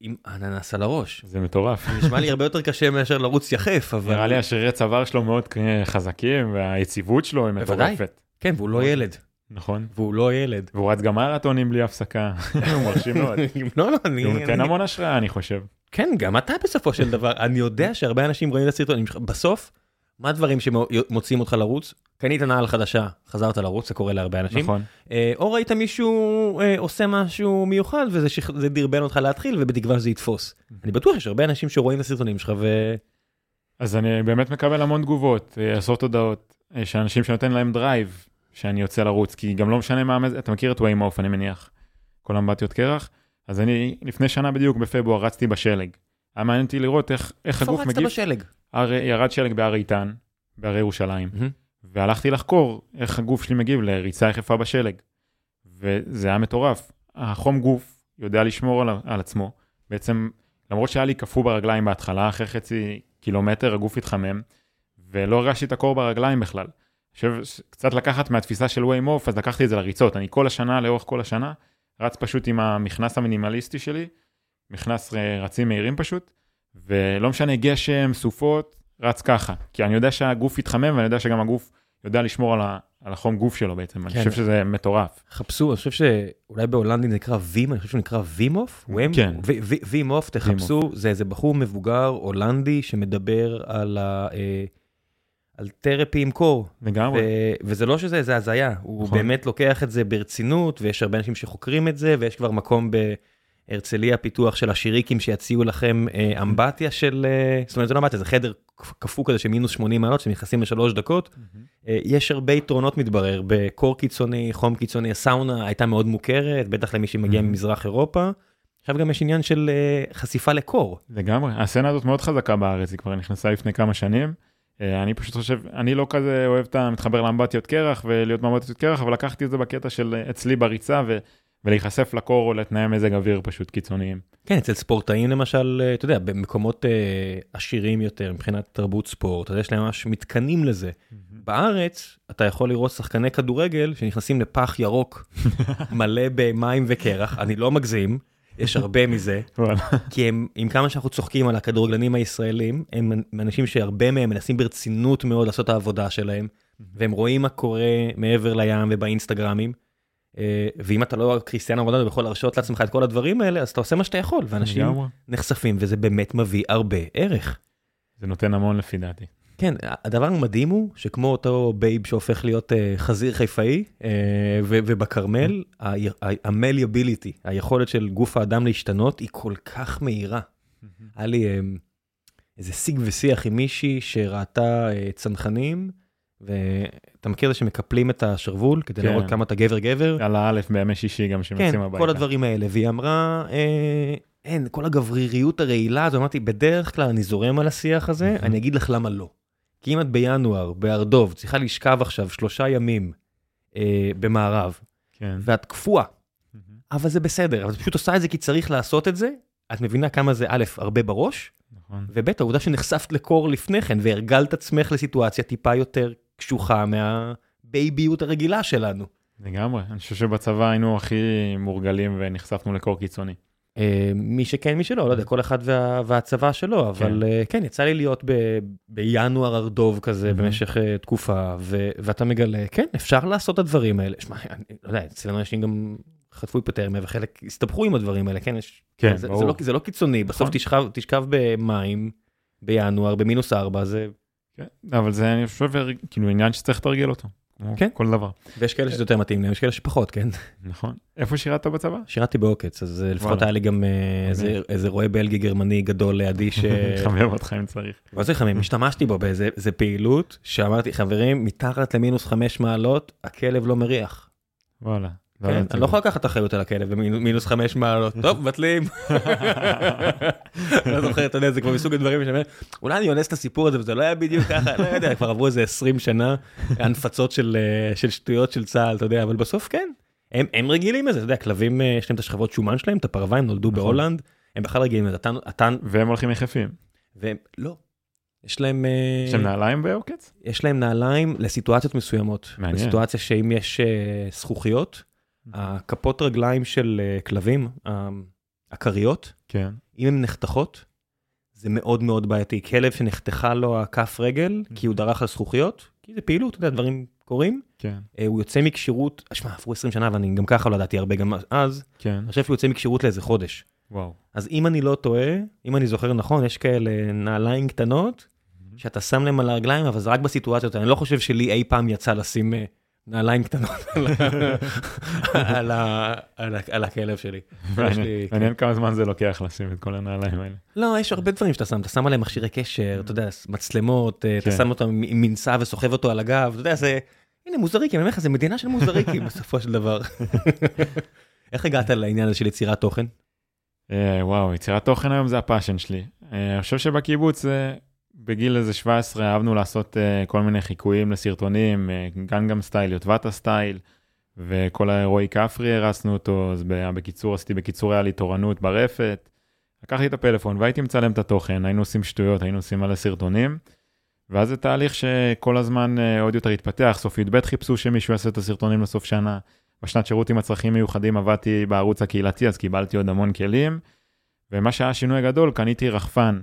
עם אננס על הראש. זה מטורף. זה נשמע לי הרבה יותר קשה מאשר לרוץ יחף, אבל... נראה לי השרירי צוואר שלו מאוד חזקים, והיציבות שלו היא בוודאי. מטורפת. כן, והוא לא ילד. נכון. והוא לא ילד. והוא רץ גם מרתונים בלי הפסקה. [LAUGHS] הוא מרשים מאוד. [LAUGHS] לא, לא, אני... הוא נותן המון השראה, אני חושב. כן, גם אתה בסופו של דבר, אני יודע שהרבה אנשים רואים את הסרטונים שלך, בסוף, מה הדברים שמוציאים אותך לרוץ? קנית נעל חדשה, חזרת לרוץ, זה קורה להרבה אנשים. נכון. אה, או ראית מישהו אה, עושה משהו מיוחד וזה שכ- דרבן אותך להתחיל ובתקווה שזה יתפוס. אני בטוח שיש הרבה אנשים שרואים את הסרטונים שלך ו... אז אני באמת מקבל המון תגובות, אה, עשרות הודעות, אה, של אנשים שנותן להם drive, שאני יוצא לרוץ, כי גם לא משנה מה, אתה מכיר את וים הוף, אני מניח, כל אמבטיות קרח, אז אני לפני שנה בדיוק בפברואר רצתי בשלג. היה מעניין אותי לראות איך, איך איפה הגוף רצת מגיב. בשלג? הר, ירד שלג בהר איתן, בהרי ירושלים, מהמם. והלכתי לחקור איך הגוף שלי מגיב לריצה יחפה בשלג. וזה היה מטורף. החום גוף יודע לשמור על, על עצמו. בעצם, למרות שהיה לי קפוא ברגליים בהתחלה, אחרי חצי קילומטר הגוף התחמם, ולא הרגשתי את הקור ברגליים בכלל. חושב, קצת לקחת מהתפיסה של ווי מוף, אז לקחתי את זה לריצות. אני כל השנה, לאורך כל השנה, רץ פשוט עם המכנס המינימליסטי שלי, מכנס אה, רצים מהירים פשוט, ולא משנה גשם, סופות, רץ ככה. כי אני יודע שהגוף יתחמם, ואני יודע שגם הגוף יודע לשמור על, ה, על החום גוף שלו בעצם. אני כן. חושב שזה מטורף. חפשו, אני חושב שאולי בהולנדית זה נקרא וים, אני חושב שהוא נקרא וימוף, וים, כן. וימוף, תחפשו, זה איזה בחור מבוגר הולנדי שמדבר על ה... אה, על תרפי עם קור, לגמרי. ו- וזה לא שזה איזה הזיה, הוא נכון. באמת לוקח את זה ברצינות, ויש הרבה אנשים שחוקרים את זה, ויש כבר מקום בהרצליה פיתוח של השיריקים שיציעו לכם אה, אמבטיה של, אה, זאת אומרת זה לא אמבטיה, זה חדר קפוא כזה של מינוס 80 מעלות שנכנסים לשלוש דקות. אה, יש הרבה יתרונות מתברר בקור קיצוני, חום קיצוני, הסאונה הייתה מאוד מוכרת, בטח למי שמגיע. ממזרח אירופה. עכשיו גם יש עניין של חשיפה לקור. לגמרי. הסצנה הזאת מאוד חזקה בארץ, היא כבר נכנסה לפני כמה שנים. אני פשוט חושב, אני לא כזה אוהב את המתחבר לאמבטיות קרח ולהיות באמבטיות קרח, אבל לקחתי את זה בקטע של אצלי בריצה ו... ולהיחשף לקור או לתנאי מזג אוויר פשוט קיצוניים. כן, אצל ספורטאים למשל, אה, אתה יודע, במקומות אה, עשירים יותר מבחינת תרבות ספורט, אז יש להם ממש מתקנים לזה. בארץ אתה יכול לראות שחקני כדורגל שנכנסים לפח ירוק [LAUGHS] מלא במים וקרח, אני לא מגזים, יש הרבה מזה. [LAUGHS] כי הם, עם כמה שאנחנו צוחקים על הכדורגלנים הישראלים, הם אנשים שהרבה מהם מנסים ברצינות מאוד לעשות את העבודה שלהם, והם רואים מה קורה מעבר לים ובאינסטגרמים. אה, ואם אתה לא קריסטיאנו רונלדו ויכול להרשות לעצמך את כל הדברים האלה, אז אתה עושה מה שאתה יכול, ואנשים. נחשפים, וזה באמת מביא הרבה ערך. זה נותן המון לפי דעתי. כן, הדבר המדהים הוא שכמו אותו בייב שהופך להיות אה, חזיר חיפאי, אה, ו- ובכרמל, ה malleability, היכולת של גוף האדם להשתנות, היא כל כך מהירה. היה לי איזה שיג ושיח עם מישהי שראתה צנחנים, ואתה מכיר את זה שמקפלים את השרוול כדי כן. לראות כמה אתה גבר גבר? על האלף בימי שישי גם כן, שיוצאים הביתה. כל הדברים האלה, והיא אמרה, אה, אין, כל הגבריריות הרעילה הזו, אמרתי, בדרך כלל אני זורם על השיח הזה. אני אגיד לך למה לא. כי אם את בינואר, בהר דוב, צריכה לשכב עכשיו שלושה ימים אה, במערב, כן. ואת קפואה, אבל זה בסדר, אבל את פשוט עושה את זה כי צריך לעשות את זה, את מבינה כמה זה א', הרבה בראש, נכון. וב', העובדה שנחשפת לקור לפני כן, והרגלת עצמך לסיטואציה טיפה יותר קשוחה מהבייביות הרגילה שלנו. לגמרי. אני חושב שבצבא היינו הכי מורגלים ונחשפנו לקור קיצוני. אה, מי שכן, מי שלא, לא יודע, כל אחד וה, והצבא שלו, אבל אה, כן, יצא לי להיות ב, בינואר הרדוב כזה מהמם. במשך אה, תקופה, ו, ואתה מגלה, כן, אפשר לעשות את הדברים האלה. שמע, אני לא יודע, אצלנו אנשים גם חטפו היפותרמיה וחלק הסתבכו עם הדברים האלה, כן, יש, כן, זה, ברור. זה, לא, זה לא קיצוני, בסוף נכון. תשכב, תשכב במים בינואר, במינוס ארבע, זה, כן. אבל זה, אני חושב, כאילו עניין שצריך לתרגל אותו. כן. כל דבר. ויש כאלה שזה יותר מתאים להם, יש כאלה שפחות, כן. נכון. איפה שירת בצבא? שירתי בעוקץ, אז אה, לפחות. היה לי גם אה, איזה- איזה רועה בלגי גרמני גדול לידי, ש... [LAUGHS] חבר אותך אם צריך. מה זה חמים? השתמשתי בו באיזה איזה פעילות שאמרתי חברים מתחת למינוס חמש מעלות הכלב לא מריח. וואלה. כן, אני לא יכול לקחת אחריות על הכלב במינוס חמש מעלות. טוב מבטלים. [LAUGHS] לא זוכר אתה יודע זה כבר מסוג הדברים שאני אומר אולי אני אונס את הסיפור הזה וזה לא היה בדיוק ככה לא יודע כבר עברו איזה 20 שנה הנפצות של אה, של שטויות של צה"ל אתה יודע אבל בסוף כן. הם, רגילים לזה, אתה יודע, כלבים, אה, יש להם את השכבות שומן שלהם, את הפרווה, הם נולדו נכון. בהולנד, הם בכלל רגילים לזה, אתה, והם הולכים יחפים. והם, לא. יש להם, אה, יש להם נעליים בעוקץ? יש להם נעליים לסיטואציות מסוימות. מעניין. לסיטואציה שאם יש זכוכיות, הכפות רגליים של אה, כלבים, אה, הכריות, כן. אם הן נחתכות, זה מאוד מאוד בעייתי. כלב שנחתכה לו הכף רגל, כי הוא דרך על זכוכיות, כי זה פעילות, אתה יודע, דברים קורים, כן. אה, הוא יוצא מכשירות, שמע, עברו 20 שנה ואני גם ככה לא ידעתי הרבה גם אז, כן. אני חושב שהוא יוצא מכשירות לאיזה חודש. וואו. אז אם אני לא טועה, אם אני זוכר נכון, יש כאלה נעליים קטנות, שאתה שם להם על הרגליים, אבל זה רק בסיטואציות, אני לא חושב שלי אי פעם יצא לשים נעליים קטנות על הכלב שלי. לי- כן. מעניין כמה זמן זה לוקח לשים את כל הנעליים האלה. לא, יש הרבה דברים שאתה שם, אתה שם עליהם מכשירי קשר, אתה יודע, מצלמות, אה, אתה כן. שם אותו עם מנסה וסוחב אותו על הגב, אתה יודע, זה, הנה מוזריקים, אני אומר לך, זה מדינה של מוזריקים [LAUGHS] בסופו של דבר. [LAUGHS] איך הגעת לעניין הזה של יצירת תוכן? אה, וואו, יצירת תוכן היום זה הפאשן שלי. אה, אני חושב שבקיבוץ, בגיל איזה 17, אהבנו לעשות אה, כל מיני חיקויים לסרטונים, אה, גנגם סטייל, יוטבתה סטייל, וכל הרועי כפרי הרסנו אותו, אז בקיצור עשיתי בקיצור היה לי תורנות ברפת. לקחתי את הפלאפון והייתי מצלם את התוכן, היינו עושים שטויות, היינו עושים מלא סרטונים. ואז זה תהליך שכל הזמן אה, עוד יותר התפתח, סוף י"ב חיפשו שמישהו יעשה את הסרטונים לסוף שנה. בשנת שירות עם הצרכים מיוחדים עבדתי בערוץ הקהילתי, אז קיבלתי עוד המון כלים. ומה שהיה השינוי הגדול, קניתי רחפן,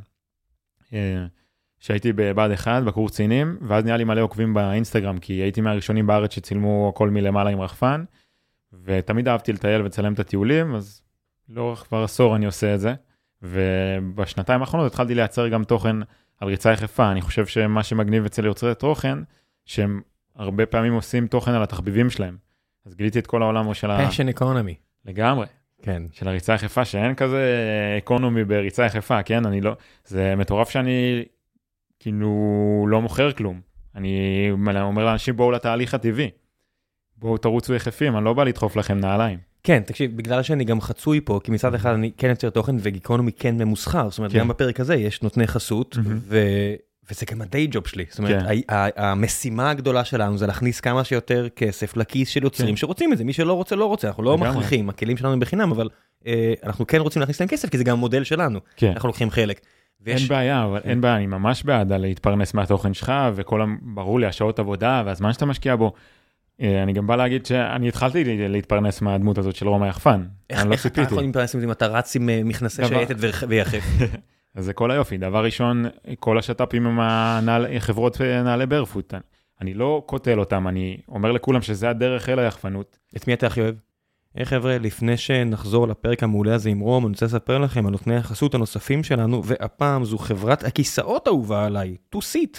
אה, שהייתי בבה"ד 1, בקורס קצינים, ואז נהיה לי מלא עוקבים באינסטגרם, כי הייתי מהראשונים בארץ שצילמו הכל מלמעלה עם רחפן, ותמיד אהבתי לטייל ולצלם את הטיולים, אז לאורך כבר עשור אני עושה את זה. ובשנתיים האחרונות התחלתי לייצר גם תוכן על ריצה יחפה. אני חושב שמה שמגניב אצל יוצרי תוכן, שהם הרבה פעמים עושים תוכן על התחביבים שלהם. אז גיליתי את כל העולם של ה... פשן אקונומי. לגמרי. כן. של הריצה יחפה, שאין כזה אקונומי בריצה יחפה, כן? אני לא... זה מטורף שאני כאילו לא מוכר כלום. אני אומר לאנשים בואו לתהליך הטבעי. בואו תרוצו יחפים, אני לא בא לדחוף לכם נעליים. כן, תקשיב, בגלל שאני גם חצוי פה, כי מצד אחד אני כן יוצר תוכן וגיקונומי כן ממוסחר, זאת אומרת, כן. גם בפרק הזה יש נותני חסות, מהמם. ו... וזה גם הדיי ג'וב שלי, זאת אומרת, כן. ה- המשימה הגדולה שלנו זה להכניס כמה שיותר כסף לכיס של יוצרים כן. שרוצים את זה, מי שלא רוצה לא רוצה, אנחנו לא. מכריחים, הכלים שלנו הם בחינם, אבל אה, אנחנו כן רוצים להכניס להם כסף, כי זה גם המודל שלנו, כן. אנחנו לוקחים חלק. אין ויש, בעיה, אבל כן. אין בעיה, אני ממש בעד להתפרנס מהתוכן שלך, וכל, ה- ברור לי, השעות עבודה והזמן שאתה משקיע בו. אה, אני גם בא להגיד שאני התחלתי להתפרנס מהדמות הזאת של רום היחפן. איך אני לא איך אתה. יכול להתפרנס עם זה אם אתה רץ עם אה, מכנסי דבר- שייטת ויחף? [LAUGHS] אז זה כל היופי. דבר ראשון, כל השת"פים עם הנעל- חברות אה, נעלי ברפוט. אני לא קוטל אותם, אני אומר לכולם שזה הדרך אל היחפנות. את מי אתה הכי אוהב? היי חבר'ה, לפני שנחזור לפרק המעולה הזה עם רום, אני רוצה לספר לכם על נותני החסות הנוספים שלנו, והפעם זו חברת הכיסאות האהובה עליי, To Sit.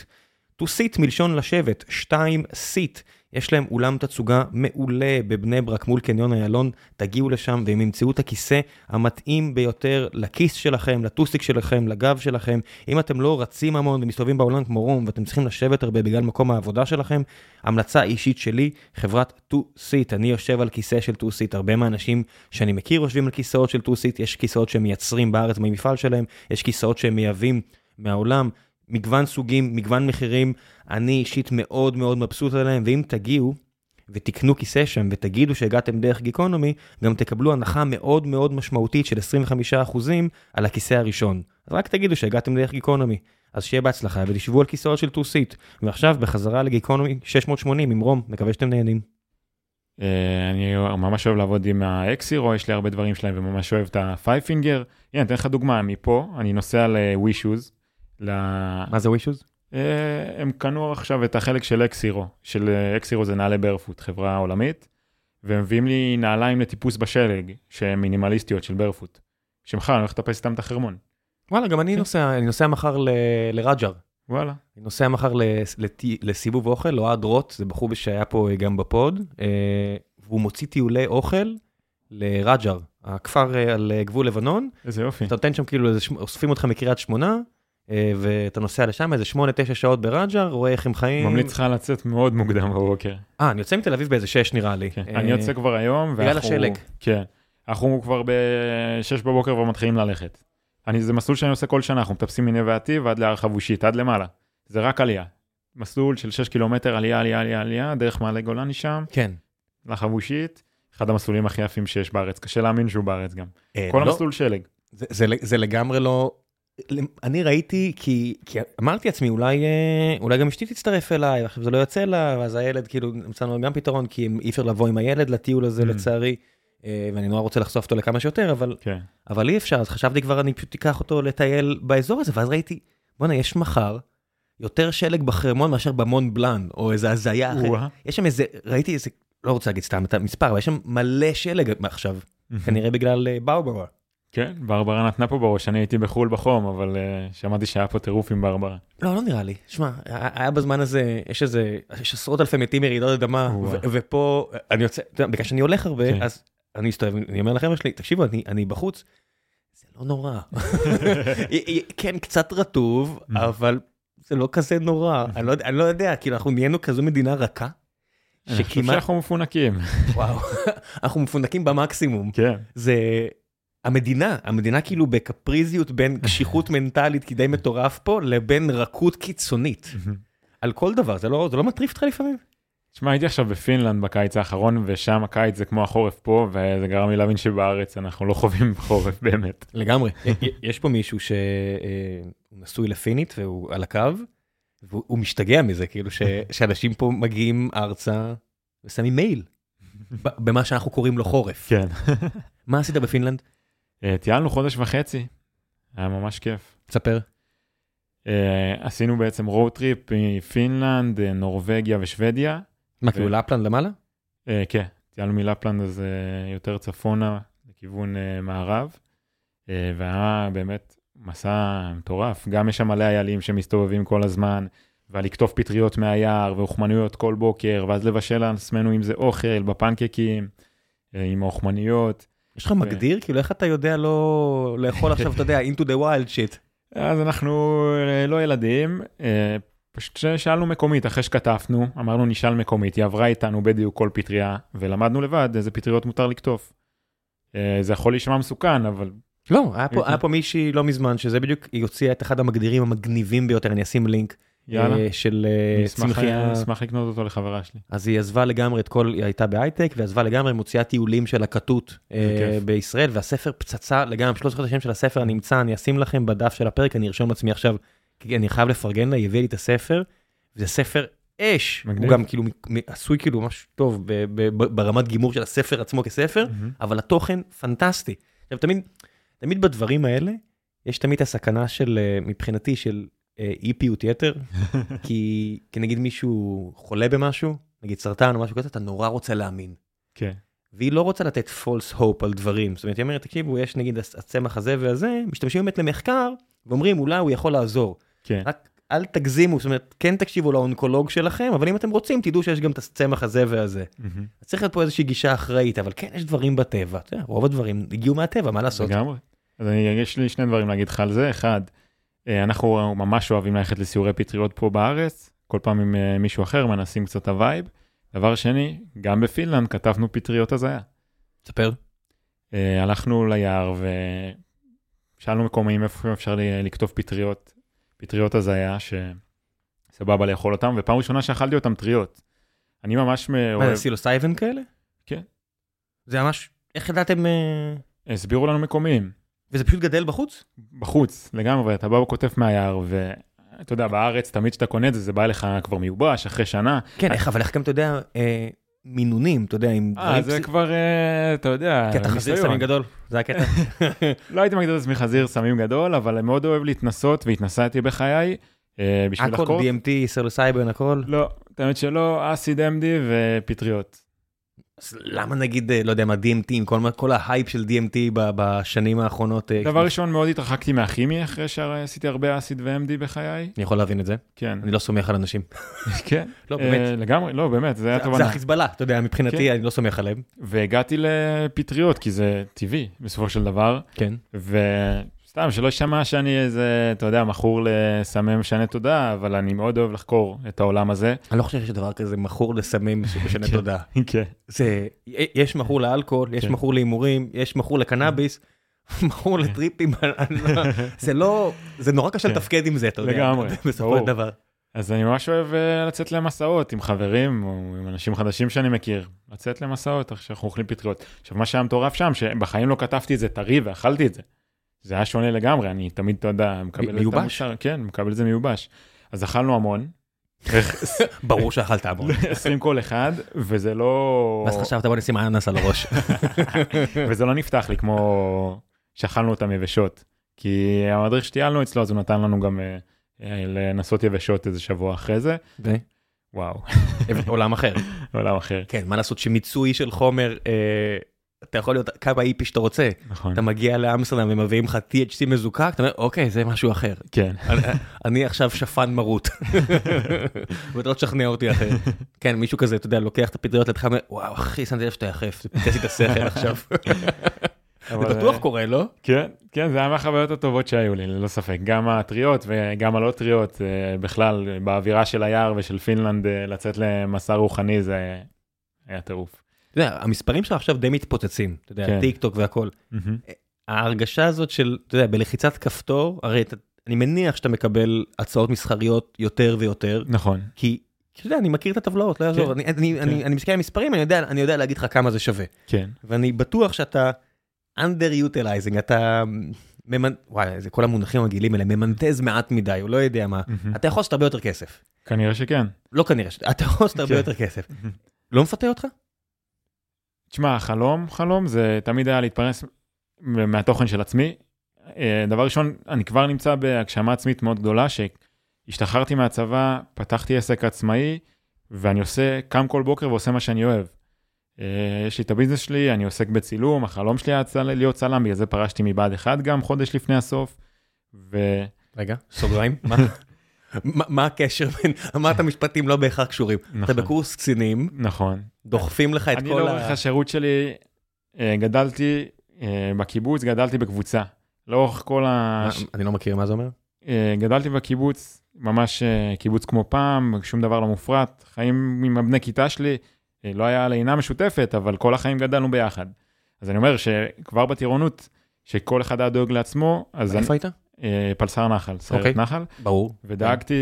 To Sit מלשון לשבת, 2 Sit. יש להם אולם תצוגה מעולה בבני ברק מול קניון איילון, תגיעו לשם והם ימצאו את הכיסא המתאים ביותר לכיס שלכם, לטוסיק שלכם, לגב שלכם. אם אתם לא רצים המון ומסתובבים בעולם כמו רום ואתם צריכים לשבת הרבה בגלל מקום העבודה שלכם, המלצה אישית שלי, חברת 2-Seat, אני יושב על כיסא של 2-Seat, הרבה מהאנשים שאני מכיר יושבים על כיסאות של 2-Seat, יש כיסאות שהם מייצרים בארץ במפעל שלהם, יש כיסאות שהם מייבאים מהעולם, מגוון סוגים, מגוון מחירים, אני אישית מאוד מאוד מבסוט עליהם, ואם תגיעו ותקנו כיסא שם ותגידו שהגעתם דרך גיקונומי, גם תקבלו הנחה מאוד מאוד משמעותית של 25% על הכיסא הראשון. אז רק תגידו שהגעתם דרך גיקונומי. אז שיהיה בהצלחה ותשבו על כיסאות של 2-Seat. ועכשיו בחזרה לגיקונומי 680 עם רום, מקווה שאתם נהנים. אה, אני ממש אוהב לעבוד עם ה Xero, יש לי הרבה דברים שלהם וממש אוהב את ה FiveFingers. הנה, אתן לך דוגמה, מפה אני נוסע לווישוז. ל... מה זה ווישוז? אה, הם קנו עכשיו את החלק של Xero, של אה, Xero זה נעלי barefoot, חברה עולמית, והם מביאים לי נעליים לטיפוס בשלג, שהן מינימליסטיות של barefoot. שמחר אני הולך לטפס איתם את החרמון. וואלה, גם אני כן. נוסע, אני נוסע מחר ל- לרג'ר. וואלה. אני נוסע מחר לסיבוב אוכל, אוהד רוט, זה בחור שהיה פה גם בפוד, אה, והוא מוציא טיולי אוכל לרג'ר, הכפר אה, על אה, גבול לבנון. איזה יופי. אתה נותן שם כאילו, אוספים אותך מקריית שמונה, אה, ואתה נוסע לשם איזה 8-9 שעות ברג'ר, רואה איך הם חיים. ממליץ לך לצאת מאוד מוקדם בבוקר. אה, אני יוצא מתל אביב באיזה 6 נראה לי. כן. אה, אני יוצא כבר היום, בגלל ואנחנו- השלג. כן. אנחנו כבר ב-6 בבוקר כבר מתחילים ללכת. אני, זה מסלול שאני עושה כל שנה, אנחנו מטפסים מנווה עתיב עד להר חבושית, עד למעלה. זה רק עלייה. מסלול של 6 קילומטר, עלייה, עלייה, עלייה, עלייה, דרך מעלה גולני שם, כן. לחבושית. אחד המסלולים הכי יפים שיש בארץ, קשה להאמין שהוא בארץ גם. אה, כל לא, המסלול שלג. זה, זה, זה לגמרי לא... אני ראיתי כי, כי אמרתי לעצמי אולי אה, אולי גם אשתי תצטרף אליי עכשיו זה לא יוצא לה ואז הילד כאילו מצאנו גם פתרון כי אי אפשר לבוא עם הילד לטיול הזה Mm. לצערי אה, ואני נורא רוצה לחשוף אותו לכמה שיותר אבל כן. אבל אי אפשר אז חשבתי כבר אני פשוט אקח אותו לטייל באזור הזה ואז ראיתי בואנה יש מחר יותר שלג בחרמון מאשר במון בלאן או איזה הזיה אחרת. יש שם איזה ראיתי איזה לא רוצה להגיד סתם את המספר אבל יש שם מלא שלג עכשיו כנראה בגלל אה, ברברה. כן, ברברה נתנה פה בראש, אני הייתי בחו"ל בחום, אבל uh, שמעתי שהיה פה טירוף עם ברברה. לא, לא נראה לי. שמע, היה בזמן הזה, יש איזה, יש עשרות אלפי מתים מרעידות אדמה, ופה, אני יוצא, אתה יודע, בגלל שאני הולך הרבה, כן. אז אני מסתובב, אני אומר לחבר'ה שלי, תקשיבו, אני, אני בחוץ, זה לא נורא. [LAUGHS] כן, קצת רטוב, Mm. אבל זה לא כזה נורא. אני לא, אני לא יודע, כאילו, אנחנו נהיינו כזו מדינה רכה, אני חושב שכמעט, שאנחנו מפונקים. וואו, [LAUGHS] אנחנו מפונקים במקסימום. כן. זה המדינה, המדינה כאילו בקפריזיות בין [LAUGHS] קשיחות מנטלית כי די מטורף פה, לבין רכות קיצונית. על כל דבר, זה לא, זה לא מטריף אותך לפעמים? תשמע, הייתי עכשיו בפינלנד בקיץ האחרון, ושם הקיץ זה כמו החורף פה, וזה גרם לי להבין שבארץ אנחנו לא חווים [LAUGHS] חורף באמת. לגמרי. יש פה מישהו שהוא נשוי לפינית והוא על הקו, והוא משתגע מזה, כאילו ש, [LAUGHS] שאנשים פה מגיעים ארצה ושמים מעיל, במה שאנחנו קוראים לו חורף. כן. מה עשית בפינלנד? אה, טיילנו חודש וחצי, היה ממש כיף. תספר. אה, עשינו בעצם road trip מפינלנד, אה, נורבגיה ושוודיה. מה, כאילו ללפלנד למעלה? אה, כן, טיילנו מלפלנד אז אה, יותר צפונה, לכיוון אה, מערב, אה, והיה באמת מסע מטורף. גם יש שם מלא איילים שמסתובבים כל הזמן, ולקטוף פטריות מהיער, ואוכמנויות כל בוקר, ואז לבשל על עצמנו אם זה אוכל, בפנקקים, אה, עם האוכמניות. יש לך מגדיר? כאילו איך אתה יודע לא לאכול עכשיו, אתה יודע, into the wild shit. אז אנחנו אה, לא ילדים, אה, פשוט שאלנו מקומית, אחרי שקטפנו, אמרנו נשאל מקומית, היא עברה איתנו בדיוק כל פטריה, ולמדנו לבד איזה פטריות מותר לקטוף. אה, זה יכול להישמע מסוכן, אבל לא, היה פה. היה פה מישהי לא מזמן, שזה בדיוק, היא הוציאה את אחד המגדירים המגניבים ביותר, אני אשים לינק, יאללה, אה, של אה, צמחייה. אשמח לקנות אותו לחברה שלי. אז היא עזבה לגמרי את כל, היא הייתה בהייטק, ועזבה לגמרי, מוציאה טיולים של הכתות אה. בישראל, והספר פצצה לגמרי, שלא זוכר את השם של הספר הנמצא, אני אשים לכם בדף של הפרק, אני ארשום לעצמי עכשיו, כי אני חייב לפרגן לה, היא הביאה לי את הספר, זה ספר אש. מגניב. הוא גם כאילו עשוי כאילו ממש טוב ב- ב- ב- ברמת גימור של הספר עצמו כספר, מהמם. אבל התוכן פנטסטי. עכשיו תמיד, תמיד בדברים האלה, יש תמיד הסכנה של, מבחינתי, של אי פיוט יתר, כי, כי נגיד מישהו חולה במשהו, נגיד סרטן או משהו כזה, אתה נורא רוצה להאמין. כן. והיא לא רוצה לתת false hope על דברים. זאת אומרת, היא אומרת, תקשיבו, יש נגיד הצ- הצמח הזה והזה, משתמשים באמת למחקר, ואומרים, אולי הוא יכול לעזור. כן. רק אל תגזימו, זאת אומרת, כן תקשיבו לאונקולוג שלכם, אבל אם אתם רוצים, תדעו שיש גם את הצמח הזה והזה. אז צריך להיות פה איזושהי גישה אחראית, אבל כן, יש דברים בטבע. אתה יודע, רוב הדברים הגיעו מהטבע, מה לעשות? לגמרי. אז אני, יש לי שני דברים להגיד לך על זה. אחד, אנחנו ממש אוהבים ללכת לסיורי פטריות פה בארץ, כל פעם עם אה, מישהו אחר מנסים קצת ה vibe. דבר שני, גם בפינלנד קטפנו פטריות הזיה. תספר. אה, הלכנו ליער ושאלנו מקומיים איפה אפשר לכתוב פטריות, פטריות הזיה, שסבבה לאכול אותם, ופעם ראשונה שאכלתי אותם טריות. אני ממש מה אוהב, זה סילוסייבן כאלה? כן. זה ממש, איך ידעתם, אה, הסבירו לנו מקומיים, וזה פשוט גדל בחוץ? בחוץ לגמרי, אתה בא וכותב מהיער, ואתה יודע, בארץ תמיד כשאתה קונה את זה, זה בא לך כבר מיובש אחרי שנה. כן, איך, אבל איך גם אתה יודע, אה, מינונים, אתה יודע, עם אה, זה פס- כבר, אה, אתה יודע, אתה חזיר. סמים גדול, זה הקטע. [LAUGHS] לא הייתי מגדיר את עצמי חזיר סמים גדול, אבל מאוד אוהב להתנסות, והתנסיתי בחיי, אה, בשביל הכל, לחקור. DMT, psilocybin, הכל. לא, האמת שלא, acid MD ופטריות. אז למה נגיד, אה, לא יודע מה, DMT, עם כל כל ההייפ של DMT ב- בשנים האחרונות? אה, דבר ראשון, מאוד התרחקתי מהכימי אחרי שעשיתי הרבה acid ו-MD בחיי. אני יכול להבין את זה, כן, אני לא סומך על אנשים. [LAUGHS] כן. לא, אה, באמת. לגמרי, לא, באמת, זה היה תובנה. זה החיזבאללה, אתה יודע, מבחינתי כן. אני לא סומך עליהם. והגעתי לפטריות, כי זה טבעי בסופו של דבר, כן. וסתם, שלא יישמע שאני איזה, אתה יודע, מכור לסמי משנה תודעה, אבל אני מאוד אוהב לחקור את העולם הזה. אני לא חושב שיש דבר כזה מכור לסמים שמשנה כן. תודעה. כן. זה, יש מכור לאלכוהול, יש כן. מכור להימורים, יש מכור לקנאביס, מכור לטריפים, לא- זה לא, זה נורא קשה כן. לתפקד עם זה, אתה יודע, לגמרי, [LAUGHS] בסופו. של דבר. אז אני ממש אוהב אה, לצאת למסעות עם חברים או עם אנשים חדשים שאני מכיר. לצאת למסעות איך שאנחנו אוכלים פטריות. עכשיו, מה שהיה מטורף שם, שבחיים לא כתבתי את זה טרי ואכלתי את זה. זה היה שונה לגמרי, אני תמיד, אתה יודע, מקבל את מיובש? המוצר, כן, מקבל את זה מיובש. אז אכלנו המון, [LAUGHS] ברור שאכלת המון. [LAUGHS] 20 כל אחד, וזה לא... ואז חשבת בוא נשים אננס על הראש. [LAUGHS] וזה לא נפתח לי כמו שאכלנו אותם יבשות. כי המדריך שטיילנו אצלו, אז הוא נתן לנו גם אה, אה, לנסות יבשות איזה שבוע אחרי זה. ו- וואו, עולם אחר. עולם אחר. כן, מה לעשות שמיצוי של חומר, אה, אתה יכול להיות כמה איפי שאתה רוצה. נכון. אתה מגיע לאמסטרדם ומביאים לך THC מזוקק, אתה אומר, אוקיי, זה משהו אחר. כן. אני- אני עכשיו שפן מרוט. [LAUGHS] ואתה לא תשכנע אותי אחרת. כן, מישהו כזה, אתה יודע, לוקח את הפטריות לידך, אומר, וואו, אחי, שמתי לב שאתה יחף, זה פיצץ לי את השכל עכשיו. [LAUGHS] זה בטוח אה, קורה, לא? כן, כן, זה היה מהחוויות הטובות שהיו לי, ללא ספק. גם הטריות וגם הלא טריות, אה, בכלל, באווירה של היער ושל פינלנד, אה, לצאת למסע רוחני זה היה טירוף. אתה יודע, המספרים שלך עכשיו די מתפוצצים, אתה יודע, כן. טיק טוק והכל. ההרגשה הזאת של, אתה יודע, בלחיצת כפתור, הרי אתה- אני מניח שאתה מקבל הצעות מסחריות יותר ויותר, נכון. כי, אתה יודע, אני מכיר את הטבלאות, לא יעזור, כן. אני- אני- אני אני מסתכל על מספרים, אני יודע- אני יודע להגיד לך כמה זה שווה. כן. ואני בטוח שאתה under utilizing, אתה ממנ... וואי, זה כל המונחים המגעילים האלה, ממנטז מעט מדי, הוא לא יודע מה. אתה יכול לעשות הרבה יותר כסף. כנראה שכן. לא כנראה, ש- אתה יכול לעשות הרבה כן. יותר כסף. לא מפתה אותך? תשמע, חלום, חלום זה תמיד היה להתפרנס מהתוכן של עצמי. אה, דבר ראשון, אני כבר נמצא בהגשמה עצמית מאוד גדולה, שהשתחררתי מהצבא, פתחתי עסק עצמאי, ואני עושה, קם כל בוקר ועושה מה שאני אוהב. אה, יש לי את הביזנס שלי, אני עוסק בצילום, החלום שלי היה להיות צלם, בגלל זה פרשתי מבה"ד 1 גם חודש לפני הסוף. ו... רגע, [LAUGHS] סוגריים, מה? מה- הקשר בין, אמרת משפטים לא בהכרח קשורים. אתה נכון, בקורס קצינים, נכון. דוחפים לך את אני כל לאורך ה... השירות שלי אה, גדלתי אה, בקיבוץ, גדלתי בקבוצה. לאורך כל ה... אני לא מכיר מה זה אומר. אה, גדלתי בקיבוץ, ממש קיבוץ כמו פעם, שום דבר לא מופרט. חיים עם הבני כיתה שלי, לא היה לינה משותפת, אבל כל החיים גדלנו ביחד. אז אני אומר שכבר בטירונות, שכל אחד היה דואג לעצמו, אז אני, איפה היית? אה, פלסר נחל, סיירת אוקיי. נחל, ברור. ודאגתי,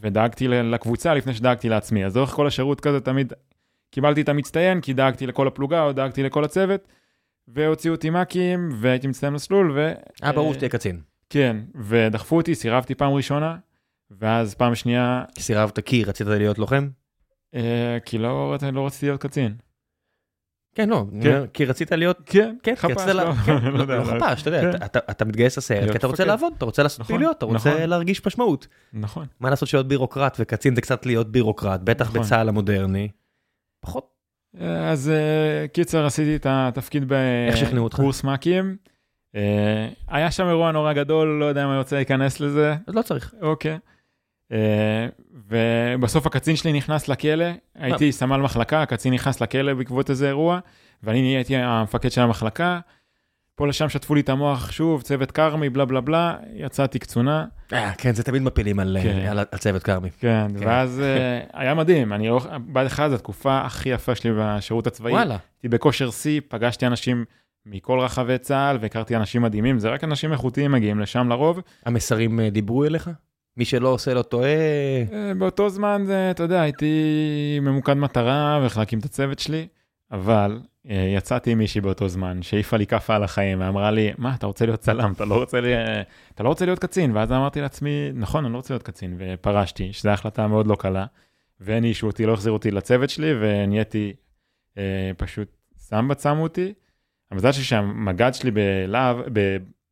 ודאגתי ל- לקבוצה לפני שדאגתי לעצמי. אז לאורך כל השירות כזה תמיד קיבלתי את המצטיין, כי דאגתי לכל הפלוגה או דאגתי לכל הצוות, והוציאו אותי מ"כים, והייתי מצטיין מסלול, ו... אה, ברור שתהיה קצין. כן, ודחפו אותי, סירבתי פעם ראשונה, ואז פעם שנייה, סירבת כי רצית להיות לוחם? אה, כי לא, לא רציתי להיות קצין. כן, לא, כן. כי רצית להיות, כן, כן, חפ"ש, לא, לא [LAUGHS] לא לא חפ"ש, אתה יודע, כן. אתה- מתגייס לסיירת, כי אתה רוצה. לעבוד, אתה רוצה לעשות נכון, פעילויות, אתה רוצה נכון. להרגיש משמעות. נכון. מה לעשות שלהיות בירוקרט וקצין זה קצת להיות בירוקרט, בטח נכון. בצה"ל המודרני. פחות, אז אה, קיצר, עשיתי את התפקיד? בקורס מ"כים. אה, היה שם אירוע נורא גדול, לא יודע אם אני רוצה להיכנס לזה. לא צריך. אוקיי. אה, ובסוף הקצין שלי נכנס לכלא, הייתי סמל מחלקה, הקצין נכנס לכלא בעקבות איזה אירוע, ואני הייתי המפקד של המחלקה. פה לשם שטפו לי את המוח שוב, צוות כרמי, בלה בלה בלה, יצאתי קצונה. אה, כן, זה תמיד מפילים על כן. על- על צוות כרמי. כן, כן. ואז אה, היה מדהים, אני, לא- בה"ד 1 זו התקופה הכי יפה שלי בשירות הצבאי. וואלה. הייתי בכושר שיא, פגשתי אנשים מכל רחבי צה"ל, והכרתי אנשים מדהימים, זה רק אנשים איכותיים מגיעים לשם לרוב. המסרים אה, דיברו אליך? מי שלא עושה לא טועה. אה, באותו זמן, זה, אתה יודע, הייתי ממוקד מטרה ואיך להקים את הצוות שלי, אבל אה, יצאתי עם מישהי באותו זמן, שהעיפה לי כאפה על החיים, ואמרה לי, מה, אתה רוצה להיות צלם, אתה לא רוצה, לי, אתה לא רוצה להיות קצין, ואז אמרתי לעצמי, נכון, אני לא רוצה להיות קצין, ופרשתי, שזו החלטה מאוד לא קלה, והענישו אותי, לא החזירו אותי לצוות שלי, ונהייתי, אה, פשוט סמבט שמו אותי. המזל שהמג"ד שלי בלהב,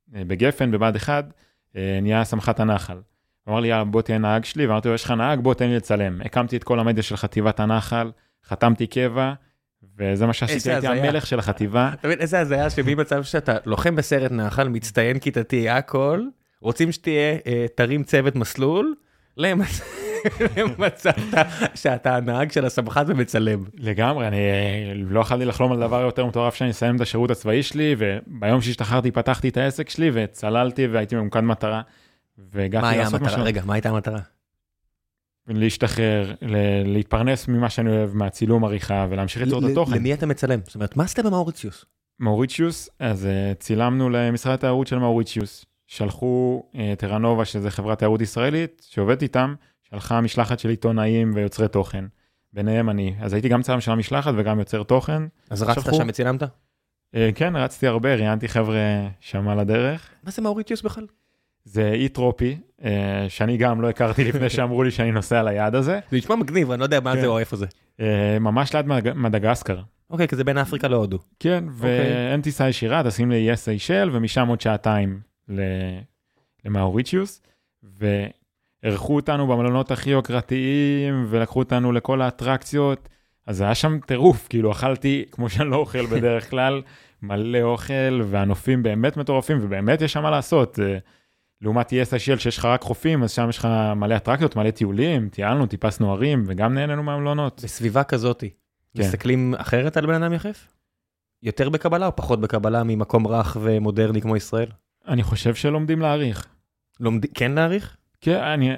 בגפן, בבה"ד 1, אה, נהיה סמח"ט הנחל. הוא אמר לי, יאללה, בוא תהיה נהג שלי, ואמרתי לו, יש לך נהג, בוא תן לי לצלם. הקמתי את כל המדיה של חטיבת הנחל, חתמתי קבע, וזה מה שעשיתי, הייתי. המלך של החטיבה. [LAUGHS] אתה מבין איזה הזיה שממצב שאתה לוחם בסרט נחל, מצטיין כיתתי, הכל, רוצים שתהיה, אה, תרים צוות מסלול, למצ- [LAUGHS] למצב שאתה הנהג של הסמח"ט ומצלם. לגמרי, אני אה, לא יכולתי לחלום על דבר יותר מטורף שאני אסיים את השירות הצבאי שלי, וביום שהשתחררתי פתחתי את העסק שלי, וצללתי והייתי ממוקד מטרה. והגעתי לעשות המטרה? משהו, רגע, מה הייתה המטרה? להשתחרר, ל- להתפרנס ממה שאני אוהב, מהצילום עריכה, ולהמשיך ליצור את התוכן. למי אתה מצלם? זאת אומרת, מה עשית במאוריציוס? מאוריציוס, אז uh, צילמנו למשרד התיירות של מאוריציוס. שלחו uh, טרנובה, שזה חברת תיירות ישראלית, שעובדת איתם, שלחה משלחת של עיתונאים ויוצרי תוכן. ביניהם אני. אז הייתי גם צלם של המשלחת וגם יוצר תוכן. אז רצת שלחו. שם וצילמת? Uh, כן, רצתי הרבה, ראיינתי חבר'ה שם על הדרך. מה זה מאוריציוס בכלל? זה אי טרופי, uh, שאני גם לא הכרתי [LAUGHS] לפני שאמרו לי שאני נוסע ליעד הזה. זה נשמע מגניב, אני לא יודע מה כן. זה או איפה זה. Uh, ממש ליד מד- מדגסקר. אוקיי, כי זה בין אפריקה להודו. כן, ואין טיסה ישירה, טסים לאיי סיישל, ומשם עוד שעתיים למאוריציוס, ואירחו אותנו במלונות הכי יוקרתיים, ולקחו אותנו לכל האטרקציות, אז היה שם טירוף, כאילו אכלתי, כמו שאני לא אוכל בדרך כלל, מלא אוכל, והנופים באמת מטורפים, ובאמת יש שם מה לעשות. לעומת איי סיישל שיש לך רק חופים, אז שם יש לך מלא אטרקציות, מלא טיולים, טיילנו, טיפסנו הרים, וגם נהנינו מהמלונות. בסביבה כזאתי, כן. מסתכלים אחרת על בן אדם יחף? יותר בקבלה או פחות בקבלה ממקום רך ומודרני כמו ישראל? אני חושב שלומדים להעריך. לומדים, כן להעריך? כן, אני,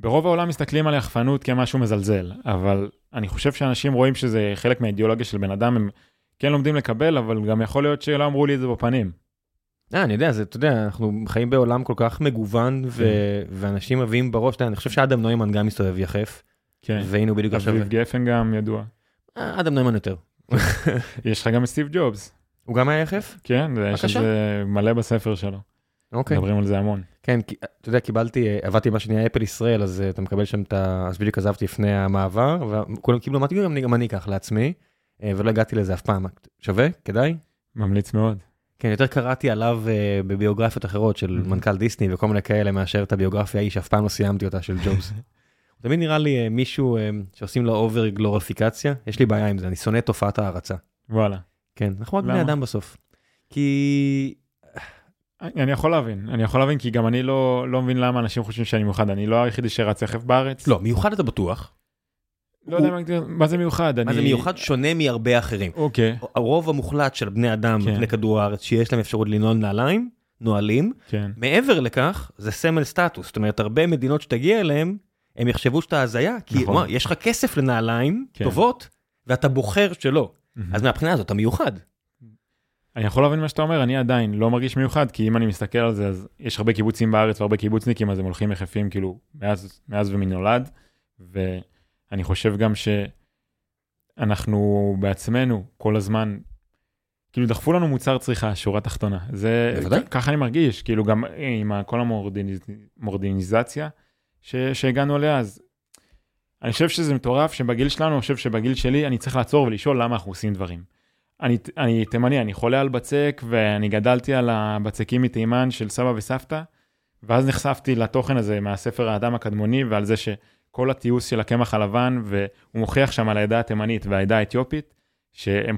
ברוב העולם מסתכלים על יחפנות כמשהו מזלזל, אבל אני חושב שאנשים רואים שזה חלק מהאידיאולוגיה של בן אדם, הם כן לומדים לקבל, אבל גם יכול להיות שלא אמרו לי את זה בפנים. אה, אני יודע, זה, אתה יודע, אנחנו חיים בעולם כל כך מגוון, ו... ואנשים מביאים בראש, אתה יודע, אני חושב שאדם נוימן גם מסתובב יחף, כן. והיינו בדיוק עכשיו, אביב גפן גם ידוע. אה, אדם נוימן יותר. [LAUGHS] יש לך גם את סטיב ג'ובס, הוא גם היה יחף? כן, יש את בבקשה. זה מלא בספר שלו, אוקיי. מדברים על זה המון. כן, כי, אתה יודע, קיבלתי, אה, עבדתי מה שנהיה אפל ישראל, אז אה, אתה מקבל שם את ה... אז בדיוק עזבתי לפני המעבר, וכולם קיבלו, אמרתי, גם אני- גם אני אקח לעצמי, ולא הגעתי לזה אף פעם. שווה? כדאי? ממליץ מאוד. כן, יותר קראתי עליו אה, בביוגרפיות אחרות של Mhm. מנכ"ל דיסני וכל מיני כאלה, מאשר את הביוגרפיה ההיא שאף פעם לא סיימתי אותה של ג'ובס. [LAUGHS] תמיד נראה לי אה, מישהו אה, שעושים לו over גלוריפיקציה, יש לי בעיה עם זה, אני שונא את תופעת ההערצה. וואלה. כן, אנחנו רק בני? אדם בסוף. כי... אני יכול להבין, אני יכול להבין, כי גם אני לא לא מבין למה אנשים חושבים שאני מיוחד, אני לא היחידי שרץ יחף בארץ. לא, מיוחד אתה בטוח. לא יודע מה זה מיוחד. מה זה אני- מיוחד? שונה מהרבה אחרים. אוקיי, הרוב המוחלט של בני אדם כן. פני כדור הארץ שיש להם אפשרות לנעול נעליים, נועלים. כן. מעבר לכך, זה סמל סטטוס. זאת אומרת, הרבה מדינות שתגיע אליהן, הם יחשבו שאתה הזיה, כי נכון. מה, יש לך כסף לנעליים כן. טובות, ואתה בוחר שלא. אז מהבחינה הזאת אתה מיוחד. אני יכול להבין מה שאתה אומר, אני עדיין לא מרגיש מיוחד, כי אם אני מסתכל על זה, אז יש הרבה קיבוצים בארץ והרבה קיבוצניקים, אז הם הולכים יחפים כאילו מאז, מאז ומנולד, ואני חושב גם שאנחנו בעצמנו כל הזמן, כאילו דחפו לנו מוצר צריכה, שורה תחתונה. זה, בוודאי. ככה אני מרגיש, כאילו גם עם ה- כל המורדיניז- המורדיניזציה, ש, שהגענו אליה, אז אני חושב שזה מטורף שבגיל שלנו, אני חושב שבגיל שלי אני צריך לעצור ולשאול למה אנחנו עושים דברים. אני, אני תימני, אני חולה על בצק ואני גדלתי על הבצקים מתימן של סבא וסבתא, ואז נחשפתי לתוכן הזה מהספר האדם הקדמוני ועל זה שכל התיעוש של הקמח הלבן, והוא מוכיח שם על העדה התימנית והעדה האתיופית, שהם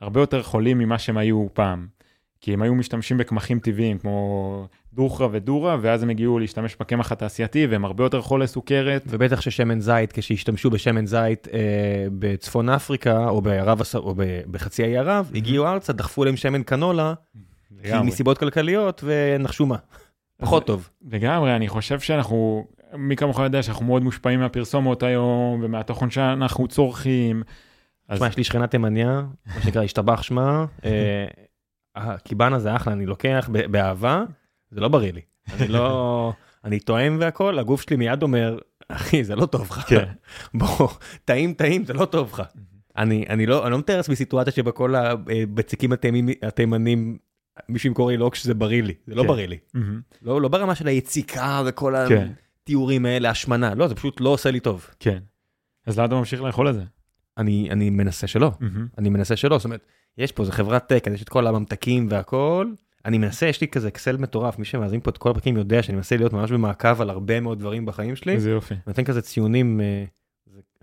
הרבה יותר חולים ממה שהם היו פעם. כי הם היו משתמשים בקמחים טבעיים כמו דוכרה ודורה, ואז הם הגיעו להשתמש בקמח התעשייתי, והם הרבה יותר חולי סוכרת. ובטח ששמן זית, כשהשתמשו בשמן זית אה, בצפון אפריקה, או, בערב, או בחצי האי ערב, mm-hmm. הגיעו ארצה, דחפו להם שמן קנולה, מסיבות כלכליות, ונחשו מה, פחות טוב. לגמרי, אני חושב שאנחנו, מי כמוך יודע שאנחנו מאוד מושפעים מהפרסומות היום, ומהתוכן שאנחנו צורכים. תשמע, יש לי שכנה תימניה, מה שנקרא, השתבח שמה. אה, הקיבן הזה אחלה, אני לוקח באהבה, זה לא בריא לי. אני לא, [LAUGHS] אני טועם והכל, הגוף שלי מיד אומר, אחי, זה לא טוב לך. כן. [LAUGHS] בוא, טעים, טעים, זה לא טוב לך. אני, אני לא, אני לא מתאר לעצמי סיטואציה שבה כל הבצקים התימנים, מישהו ימכור לי לא כשזה בריא לי, זה לא כן. בריא לי. לא, לא ברמה של היציקה וכל כן. התיאורים האלה, השמנה, לא, זה פשוט לא עושה לי טוב. כן. אז למה אתה ממשיך לאכול את זה? אני, אני מנסה שלא, אני מנסה שלא, זאת אומרת, יש פה, זה חברת טק, יש את כל הממתקים והכל. אני מנסה, יש לי כזה אקסל מטורף, מי שמאזין פה את כל הפרקים יודע שאני מנסה להיות ממש במעקב על הרבה מאוד דברים בחיים שלי. איזה יופי. נותן כזה ציונים,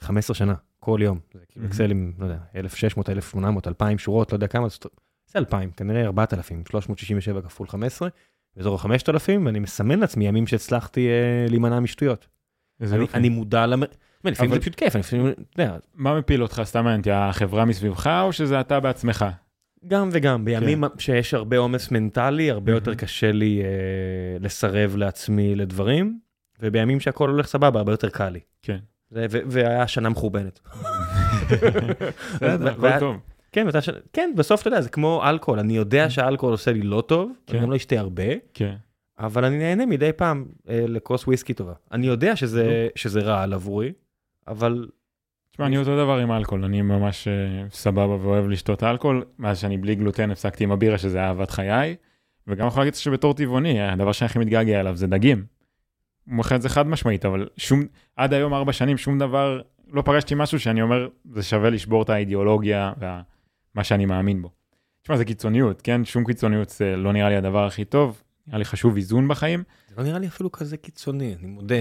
15 אה, שנה, כל יום. זה כאילו אקסל עם, לא יודע, 1,600, 1,800, 2,000 שורות, לא יודע כמה, זה 2,000, כנראה 4,000, 367 כפול 15, באזור ה-5,000, ואני מסמן לעצמי ימים שהצלחתי אה, להימנע משטויות. אני מודע למ... לפעמים זה פשוט כיף, לפעמים, אתה יודע. מה מפיל אותך, סתם מעניין אותי, החברה מסביבך או שזה אתה בעצמך? גם וגם, בימים כן. שיש הרבה עומס מנטלי, הרבה יותר קשה לי אה, לסרב לעצמי לדברים, ובימים שהכל הולך סבבה, הרבה יותר קל לי. כן. והיה שנה מחורבנת. [LAUGHS] בסדר, הכל טוב. כן, ואתה, כן, בסוף אתה יודע, זה כמו אלכוהול, אני יודע שהאלכוהול עושה לי לא טוב, כן. אני גם לא אשתה הרבה, כן. אבל אני נהנה מדי פעם אה, לכוס וויסקי טובה. אני יודע שזה, שזה רע על עבורי, אבל... תשמע, אני אותו דבר עם אלכוהול, אני ממש uh, סבבה ואוהב לשתות אלכוהול. מאז שאני בלי גלוטן הפסקתי עם הבירה, שזה אהבת חיי. וגם יכול להגיד שבתור טבעוני, הדבר שאני הכי מתגעגע אליו זה דגים. הוא מוכר את זה חד משמעית, אבל שום, עד היום ארבע שנים, שום דבר, לא פגשתי משהו שאני אומר, זה שווה לשבור את האידיאולוגיה ומה שאני מאמין בו. תשמע, זה קיצוניות, כן? שום קיצוניות זה לא נראה לי הדבר הכי טוב. נראה לי חשוב איזון בחיים. זה לא נראה לי אפילו כזה קיצוני, אני מודה.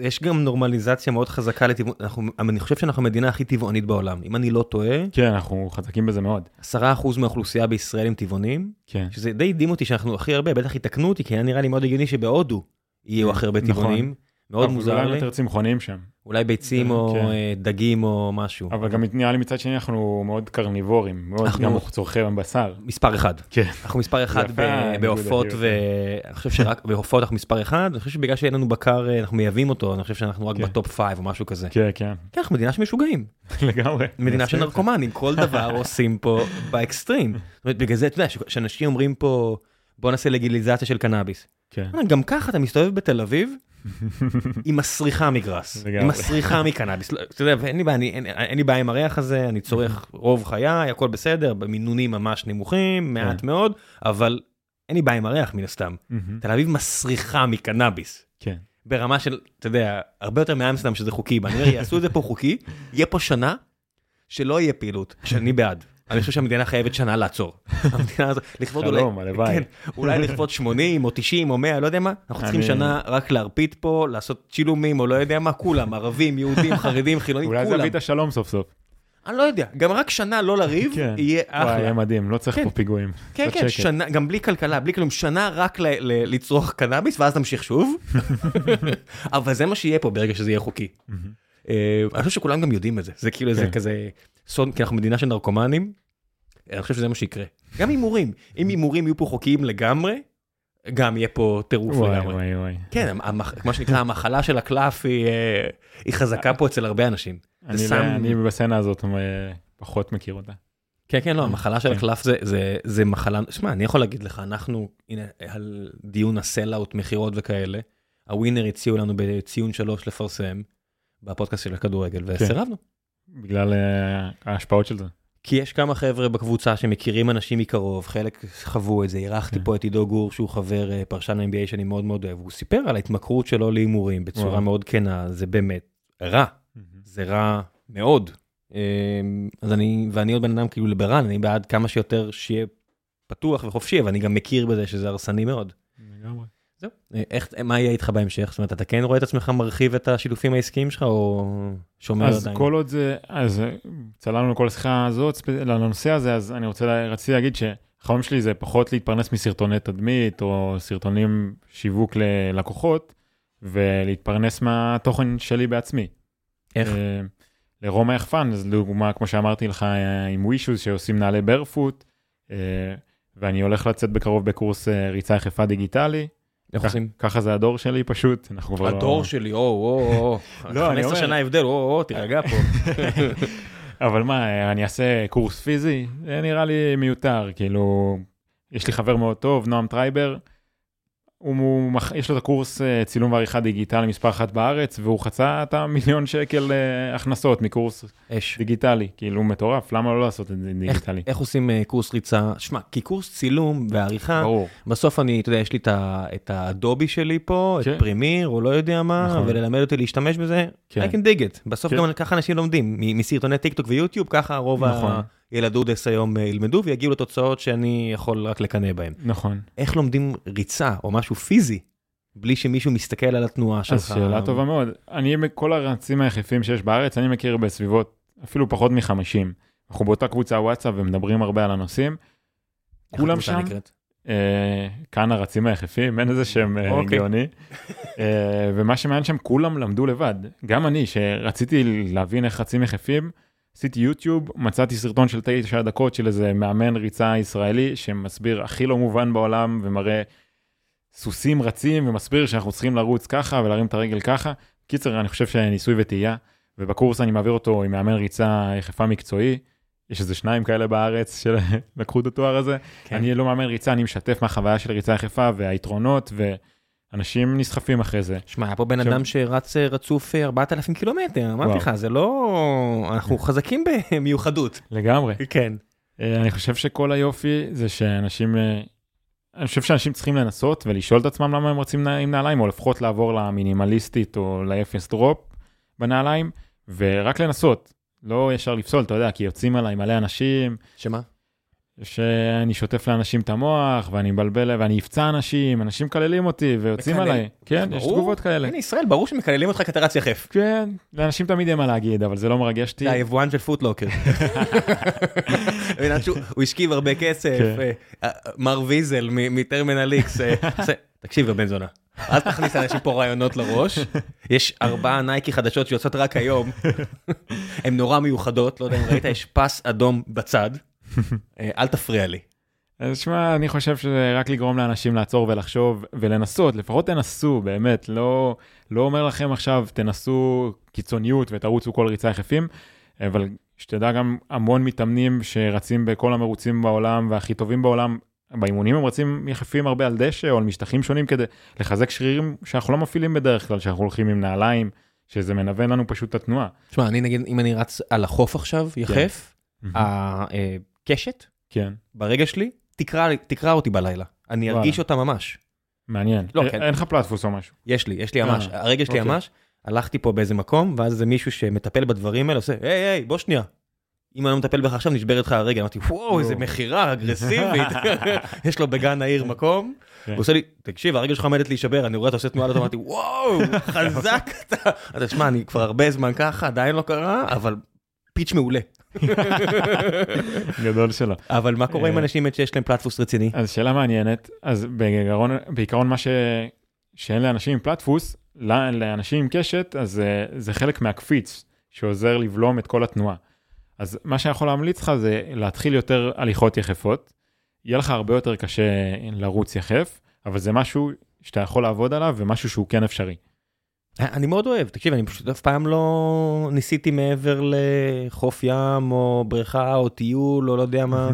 יש גם נורמליזציה מאוד חזקה לטבעון, אני חושב שאנחנו המדינה הכי טבעונית בעולם, אם אני לא טועה. כן, אנחנו חזקים בזה מאוד. 10% מהאוכלוסייה בישראל הם טבעונים, כן. שזה די הדהים אותי שאנחנו הכי הרבה, בטח יתקנו אותי, כי היה נראה לי מאוד הגיוני שבהודו יהיו הכי הרבה נכון. טבעונים. מאוד מוזר לי. אולי יותר צמחוניים שם. אולי ביצים או כן. אה, דגים או משהו. אבל גם נראה לי מצד שני אנחנו מאוד קרניבורים, מאוד גם צורכי בשר. מספר אחד. כן. אנחנו מספר אחד בעופות ואני חושב שרק בעופות אנחנו מספר אחד, אני חושב שבגלל שאין לנו בקר אה, אנחנו מייבאים אותו, אני חושב שאנחנו רק כן. ב top five או משהו כזה. כן, כן. כן, אנחנו מדינה של משוגעים. [LAUGHS] לגמרי. מדינה של נרקומנים, כל דבר [LAUGHS] עושים פה באקסטרים. זאת אומרת, בגלל זה אתה יודע, שאנשים אומרים פה בוא נעשה לגליזציה של קנאביס. כן. גם ככה אתה מסתובב בתל אביב [LAUGHS] היא מסריחה מגראס, היא מסריחה מקנאביס, לא, אתה יודע, ואין לי בעיה, אין לי בעיה עם הריח הזה, אני צורך רוב חיי, הכל בסדר, במינונים ממש נמוכים, מעט כן. מאוד, אבל אין לי בעיה עם הריח מן הסתם. תל אביב מסריחה מקנאביס. כן. ברמה של, אתה יודע, הרבה יותר מאמסטרדם שזה חוקי, אני אומר, יעשו את זה פה חוקי, יהיה פה שנה שלא יהיה פעילות, שאני בעד. אני חושב שהמדינה חייבת שנה לעצור. [LAUGHS] המדינה הזאת, לכבוד אולי, שלום, הלוואי. כן, אולי לכבוד 80 או 90 או 100, לא יודע מה, אנחנו צריכים שנה רק להרפיד פה, לעשות צילומים או לא יודע מה, כולם, ערבים, יהודים, חרדים, חילונים, כולם. אולי זה יביא את השלום סוף סוף. אני לא יודע, גם רק שנה לא לריב, כן. יהיה אחלה. וואי, יהיה מדהים, לא צריך כן. פה פיגועים. כן, כן, שנה, גם בלי כלכלה, בלי כלום, שנה רק לצרוך קנאביס, ואז נמשיך שוב. [LAUGHS] אבל זה מה שיהיה פה ברגע שזה יהיה חוקי. אה, אני חושב שכולם גם יודעים את זה, זה כאילו איזה כזה סוד, כי אנחנו מדינה של נרקומנים, אני חושב שזה מה שיקרה. גם הימורים, אם הימורים יהיו פה חוקיים לגמרי, גם יהיה פה טירוף לגמרי. וואי וואי. כן, מה שנקרא המחלה של הקלף היא אה, חזקה פה אצל הרבה אנשים. אני בסצנה הזאת פחות מכיר אותה. כן כן לא המחלה של כן. הקלף זה מחלה, שמע אני יכול להגיד לך אנחנו הנה על דיון הסלאוט מכירות וכאלה, הווינר הציעו לנו בציון שלוש לפרסם בפודקאסט של הכדורגל כן. וסירבנו. בגלל אה, ההשפעות של זה. כי יש כמה חבר'ה בקבוצה שמכירים אנשים מקרוב, חלק חוו את זה, אירחתי כן. פה את עידו גור שהוא חבר אה, פרשן NBA שאני מאוד מאוד אוהב, הוא סיפר על ההתמכרות שלו להימורים בצורה. מאוד כנה, זה באמת רע, זה רע מאוד. אה, אז אני, ואני עוד בן אדם כאילו ליברל, אני בעד כמה שיותר שיהיה פתוח וחופשי, אבל אני גם מכיר בזה שזה הרסני מאוד. לגמרי. זהו. אה, איך, מה יהיה איתך בהמשך? זאת אומרת, אתה כן רואה את עצמך מרחיב את השיתופים העסקיים שלך, או שומר אז עדיין? כל עוד זה, אז אה, צללנו לכל השיחה הזאת, לנושא הזה, אז אני רוצה, רציתי להגיד שהחלום שלי זה פחות להתפרנס מסרטוני תדמית, או סרטונים שיווק ללקוחות, ולהתפרנס מהתוכן שלי בעצמי. איך? אה, לרומא יחפן, אז דוגמה, כמו שאמרתי לך, עם ווישוז שעושים נעלי ברפוט, ואני הולך לצאת בקרוב בקורס ריצה יחפה דיגיטלי. איך עושים? ככה זה הדור שלי פשוט, אנחנו כבר לא... הדור שלי, או, או, או, [LAUGHS] לא, אני 15 אומר- שנה הבדל, או, או, תירגע פה. [LAUGHS] אבל מה, אני אעשה קורס פיזי? זה נראה לי מיותר, כאילו, יש לי חבר מאוד טוב, נועם טרייבר, הוא, יש לו את הקורס אה, צילום ועריכה דיגיטלי מספר אחת בארץ, והוא חצה את המיליון שקל אה, הכנסות מקורס אש. דיגיטלי, כאילו מטורף, למה לא לעשות את זה דיגיטלי? איך עושים אה, קורס ריצה? שמע, כי קורס צילום ועריכה, ברור, בסוף אני, אתה יודע, יש לי את ה- את האדובי שלי פה, את כן. פרימיר, או לא יודע מה, נכון. וללמד אותי להשתמש בזה, כן. I can dig it. בסוף כן. גם ככה אנשים לומדים, מסרטוני טיק טוק ויוטיוב, ככה רוב נכון. הילדודס היום אה, ילמדו ויגיעו לתוצאות שאני יכול רק לקנא בהם. נכון. איך לומדים ריצה או משהו פיזי, בלי שמישהו מסתכל על התנועה שלך? אז שאלה טובה מאוד. אני, כל הרצים היחפים שיש בארץ, אני מכיר בסביבות אפילו פחות מ-50. אנחנו באותה קבוצה וואטסאפ ומדברים הרבה על הנושאים. כולם שם? נקראת? אה, כאן הרצים היחפים, אין איזה שם אה, אוקיי. גאוני. [LAUGHS] אה, ומה שמעניין שם, כולם למדו לבד. גם אני, שרציתי להבין איך רצים יחפים, עשיתי יוטיוב, מצאתי סרטון של תשע דקות של איזה מאמן ריצה ישראלי, שמסביר הכי לא מובן בעולם, ומראה סוסים רצים, ומסביר שאנחנו צריכים לרוץ ככה ולהרים את הרגל ככה. קיצר, אני חושב שניסוי וטעייה, ובקורס אני מעביר אותו עם מאמן ריצה יחפה מקצועי. יש איזה שניים כאלה בארץ שלקחו [LAUGHS] את התואר הזה. כן. אני לא מאמן ריצה, אני משתף מהחוויה של ריצה יחפה והיתרונות, ואנשים נסחפים אחרי זה. שמע, היה פה בן אדם שרץ אה, רצוף אה, 4,000 קילומטר, אמרתי. לך, זה לא... אנחנו חזקים במיוחדות. לגמרי. כן. אה, אני חושב שכל היופי זה שאנשים, אה, אני חושב שאנשים צריכים לנסות ולשאול את עצמם למה הם רוצים עם נעליים, או לפחות לעבור למינימליסטית או לאפס דרופ בנעליים, ורק לנסות. לא ישר לפסול, אתה יודע, כי יוצאים עליי מלא אנשים, שמה? שאני שוטף לאנשים את המוח, ואני מבלבל, ואני אפצע אנשים, אנשים מקללים אותי ויוצאים מקלל? עליי. כן, יש ברור. תגובות כאלה. הנה ישראל, ברור שמקללים אותך כי אתה רץ יחף. כן, לאנשים תמיד יהיה מה להגיד, אבל זה לא מרגש אותי. זה היבואן של פוטלוקר. [LAUGHS] הוא השכיב הרבה כסף, כן. אה, אה, מר ויזל מטרמינל איקס. אה, [LAUGHS] תקשיב בן זונה, אל תכניס לאנשים פה רעיונות לראש. יש ארבעה נייקי חדשות שיוצאות רק היום. [LAUGHS] הן נורא מיוחדות, לא יודע אם ראית, יש פס אדום בצד. [LAUGHS] אה, אל תפריע לי. אז שמע, אני חושב שזה רק לגרום לאנשים לעצור ולחשוב ולנסות, לפחות תנסו, באמת, לא, לא אומר לכם עכשיו, תנסו קיצוניות ותרוצו כל ריצה יחפים, אבל שתדע גם המון מתאמנים שרצים בכל המרוצים בעולם והכי טובים בעולם, באימונים הם רצים יחפים הרבה על דשא או על משטחים שונים כדי לחזק שרירים שאנחנו לא מפעילים בדרך כלל, שאנחנו הולכים עם נעליים, שזה מנוון לנו פשוט את התנועה. תשמע, אני נגיד, אם אני רץ על החוף עכשיו, יחף, מהמם. הקשת כן, ברגע שלי, תקרא תקרא אותי בלילה. אני וואלה. ארגיש אותה ממש. מעניין. לא, א- כן. אין לך פלטפוס או משהו. יש לי, יש לי אה, ממש, הרגע שלי אוקיי. ממש, הלכתי פה באיזה מקום, ואז איזה מישהו שמטפל בדברים האלה עושה, היי, היי, בוא שנייה. אם אני לא מטפל בך עכשיו, נשברת לך הרגל. אמרתי, וואו, איזה וואו. מכירה אגרסיבית. [LAUGHS] [LAUGHS] יש לו בגן העיר מקום. כן. הוא עושה לי, תקשיב, הרגל שלך עומדת להישבר, אני רואה אתה עושה תנועה, לא אמרתי, וואו, [LAUGHS] חזק אתה. אתה תשמע, אני כבר הרבה זמן ככה, עדיין לא קרה, אבל פיץ' מעולה. [LAUGHS] גדול שלו. אבל מה קורה עם אה. אנשים שיש להם פלטפוס רציני? אז שאלה מעניינת, אז בעיקרון, בעיקרון מה ש... שאין לאנשים עם פלטפוס, ל- לאנשים עם קשת, אז זה, זה חלק מהקפיץ שעוזר לבלום את כל התנועה. אז מה שאני יכול להמליץ לך זה להתחיל יותר הליכות יחפות. יהיה לך הרבה יותר קשה לרוץ יחף, אבל זה משהו שאתה יכול לעבוד עליו ומשהו שהוא כן אפשרי. אני מאוד אוהב, תקשיב, אני פשוט אף פעם לא ניסיתי מעבר לחוף ים או בריכה או טיול או לא יודע מה.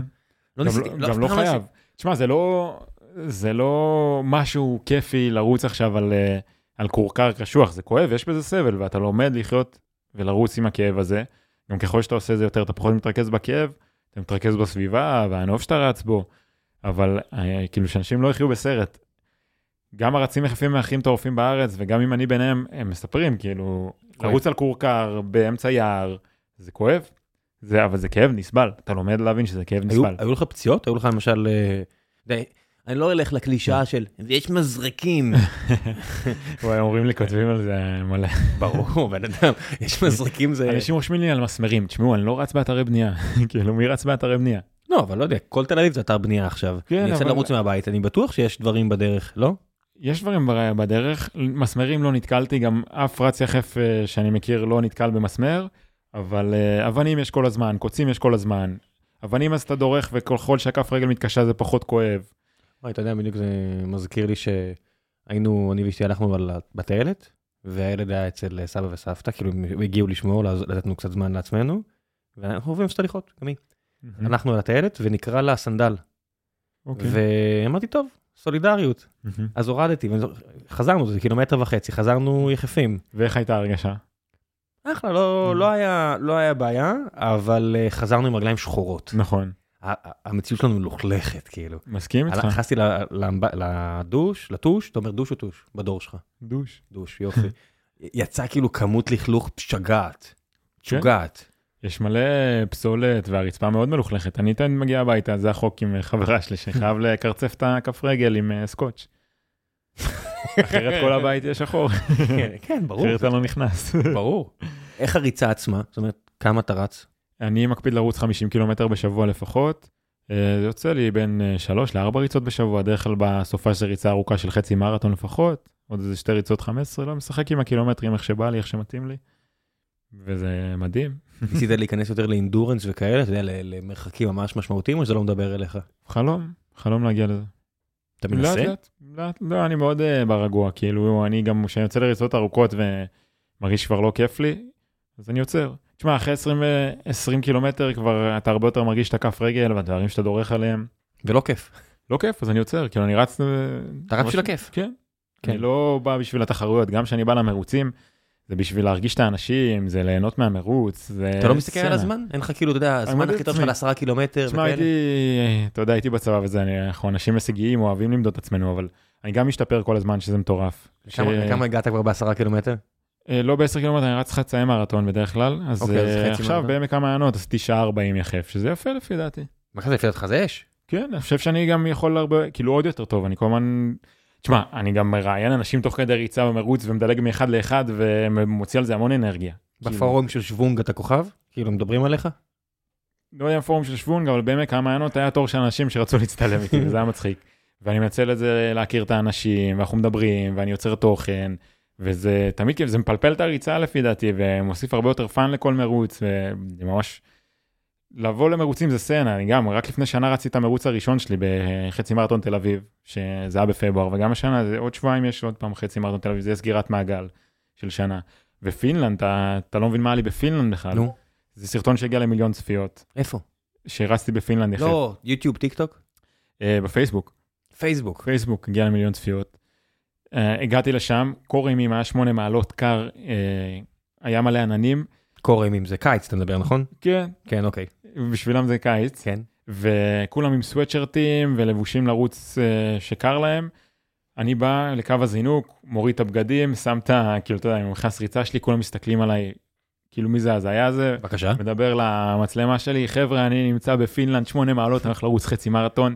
לא ניסיתי, לא, אף גם לא ניסיתי. חייב. תשמע, זה לא, זה לא משהו כיפי לרוץ עכשיו על, אה, על כורכר קשוח, זה כואב, יש בזה סבל, ואתה לומד לחיות ולרוץ עם הכאב הזה. גם ככל שאתה עושה את זה יותר, אתה פחות מתרכז בכאב, אתה מתרכז בסביבה והנוף שאתה רץ בו, אבל אה, כאילו שאנשים לא יחיו בסרט. גם הרצים יחפים הכי מטורפים בארץ, וגם אם אני ביניהם, הם מספרים, כאילו, כואב. לרוץ על כורכר באמצע יער, זה כואב, זה, אבל זה כאב נסבל, אתה לומד להבין שזה כאב היו, נסבל. היו לך פציעות? היו לך למשל... אה, די, אני לא אלך לקלישאה של ויש מזרקים. [LAUGHS] וואי, אומרים לי, כותבים על זה מלא. ברור, בן אדם, יש מזרקים זה... אנשים רושמים לי על מסמרים, תשמעו, אני לא רץ באתרי בנייה, [LAUGHS] כאילו, מי רץ באתרי בנייה? לא, אבל לא יודע, כל תל אביב זה אתר בנייה עכשיו. כן, אני אבל- לרוץ מהבית, אני בטוח שיש דברים בדרך, לא? יש דברים בדרך, מסמרים לא נתקלתי, גם אף רץ יחף אה, שאני מכיר לא נתקל במסמר, אבל אה, אבנים יש כל הזמן, קוצים יש כל הזמן. אבנים אז אתה דורך וככל שהכף רגל מתקשה זה פחות כואב. וואי, אתה יודע, בדיוק זה מזכיר לי שהיינו, אני ואשתי הלכנו בטיילת, והילד היה אצל סבא וסבתא, כאילו הם הגיעו לשמור, לתת לנו קצת זמן לעצמנו, ואנחנו עוברים סליחות, גם היא. הלכנו על הטיילת ונקרא לה סנדל, אוקיי. ואמרתי, טוב, סולידריות. מהמם. אז הורדתי, חזרנו, זה קילומטר וחצי, חזרנו יחפים. ואיך הייתה ההרגשה? אחלה, לא, Mm. לא, היה, לא היה בעיה, אבל אה, חזרנו עם רגליים שחורות. נכון. המציאות שלנו מלוכלכת, כאילו. מסכים איתך? נכנסתי לדוש, לטוש, אתה אומר דוש או טוש? בדור שלך. דוש. דוש, יופי. [LAUGHS] יצא כאילו כמות לכלוך משגעת. כן. משוגעת. יש מלא פסולת והרצפה מאוד מלוכלכת. אני תמיד מגיע הביתה, זה החוק עם חברה שלי, שחייב לקרצף את הכף רגל עם אה, סקוץ'. [LAUGHS] אחרת כל הבית יהיה שחור, כן, כן, ברור. אחרת אתה לא נכנס. ברור. איך הריצה עצמה? זאת אומרת, כמה אתה רץ? אני מקפיד לרוץ 50 קילומטר בשבוע לפחות. אה, זה יוצא לי בין 3 ל-4 ריצות בשבוע, דרך כלל בסופה של ריצה ארוכה של חצי מרתון לפחות, עוד איזה שתי ריצות 15, לא משחק עם הקילומטרים איך שבא לי, איך שמתאים לי. וזה מדהים. ניסית להיכנס יותר לאינדורנס וכאלה, אתה יודע, למרחקים ממש משמעותיים, או שזה לא מדבר אליך? חלום, חלום להגיע לזה. אתה לאט מנסה? לאט, לאט, לא, אני מאוד uh, ברגוע, כאילו, אני גם, כשאני יוצא לריצות ארוכות ומרגיש שכבר לא כיף לי, אז אני עוצר. תשמע, אחרי 20, ו- 20 קילומטר כבר אתה הרבה יותר מרגיש את הכף רגל והדברים שאתה דורך עליהם. ולא כיף. לא כיף, אז אני עוצר, כאילו, אני רץ... אה, אתה רץ בשביל הכיף. כן. כן. אני לא בא בשביל התחרויות, גם כשאני בא למרוצים, זה בשביל להרגיש את האנשים, זה ליהנות מהמרוץ, זה אתה לא מסתכל על. הזמן? אין לך כאילו, אתה יודע, הזמן הכי טוב. שלך לעשרה קילומטר תשמע, וכאלה? הייתי, אתה יודע, הייתי בצבא וזה, אנחנו אנשים הישגיים, אוהבים למדוד את עצמנו, אבל אני גם משתפר כל הזמן, שזה מטורף. כמה- ש- הגעת כבר בעשרה קילומטר? אה, לא ב-10 קילומטר, אני רץ חצאי מרתון בדרך כלל, אז אוקיי, אה, עכשיו. בעמק המעיינות עשיתי שעה 40 יחף, שזה יפה לפי דעתי. מה כזה, לפי דעתך זה אש? כן, אני חושב שאני גם יכול הרבה, כאילו עוד יותר טוב, אני כל הזמן... תשמע, אני גם מראיין אנשים תוך כדי ריצה במרוץ ומדלג מאחד לאחד ומוציא על זה המון אנרגיה. כאילו, בפורום של שוונג אתה כוכב? כאילו מדברים עליך? לא יודע פורום של שוונג, אבל בעמק המעיינות היה תור של אנשים שרצו [LAUGHS] להצטלם איתי, וזה היה מצחיק. ואני מנצל את זה להכיר את האנשים, ואנחנו מדברים, ואני יוצר תוכן, וזה תמיד כאילו, זה מפלפל את הריצה לפי דעתי, ומוסיף הרבה יותר fun לכל מרוץ, וזה ממש... לבוא למרוצים זה סצנה, אני גם, רק לפני שנה רצתי את המרוץ הראשון שלי בחצי מרתון תל אביב, שזה היה בפברואר, וגם השנה, זה עוד שבועיים יש עוד פעם חצי מרתון תל אביב, זה סגירת מעגל של שנה. ופינלנד, אתה, אתה לא מבין מה היה לי בפינלנד בכלל. נו. זה סרטון שהגיע למיליון צפיות, איפה? שרצתי בפינלנד יחף. לא, יוטיוב, טיק טוק? אה, בפייסבוק, פייסבוק. פייסבוק הגיע למיליון צפיות. אה, הגעתי לשם, קור אימים, היה שמונה מעלות, קר, אה, היה מלא עננים, קור אימים זה קיץ אתה מדבר נכון? כן, כן אוקיי. בשבילם זה קיץ, כן. וכולם עם סוואטשרטים ולבושים לרוץ אה, שקר להם. אני בא לקו הזינוק, מוריד את הבגדים, שם את ה... כאילו, אתה יודע, עם המכנס ריצה שלי, כולם מסתכלים עליי, כאילו, מי זה ההזיה הזה? בבקשה. מדבר למצלמה שלי, חבר'ה, אני נמצא בפינלנד, שמונה מעלות, אני הולך לרוץ חצי מרתון.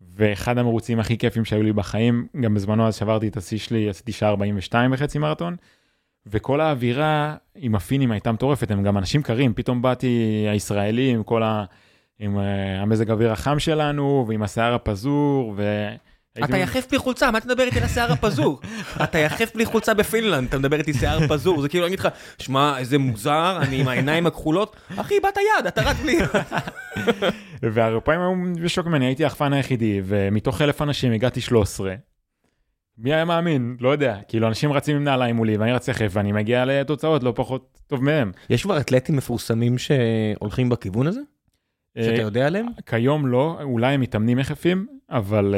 ואחד המרוצים הכי כיפים שהיו לי בחיים, גם בזמנו אז שברתי את השיא שלי, עשיתי שעה 42 בחצי מרתון. וכל האווירה עם הפינים הייתה מטורפת, הם גם אנשים קרים, פתאום באתי הישראלי עם כל ה... עם uh, המזג האוויר החם שלנו, ועם השיער הפזור, ו... אתה יחף בלי חולצה, מה אתה מדבר איתי על השיער הפזור? [LAUGHS] אתה יחף בלי חולצה בפינלנד, אתה מדבר איתי שיער פזור, זה כאילו אני אגיד לך, שמע, איזה מוזר, אני עם העיניים הכחולות, אחי, באת יד, אתה רץ בלי... [LAUGHS] והאירופאים היו בשוק ממני, הייתי החפן היחידי, ומתוך אלף אנשים הגעתי 13. מי היה מאמין? לא יודע. כאילו, אנשים רצים עם נעליים מולי, ואני רץ יחף, ואני מגיע לתוצאות לא פחות טוב מהם. יש כבר אתלטים מפורסמים שהולכים בכיוון הזה? שאתה אה, יודע עליהם? כיום לא, אולי הם מתאמנים יחפים, אבל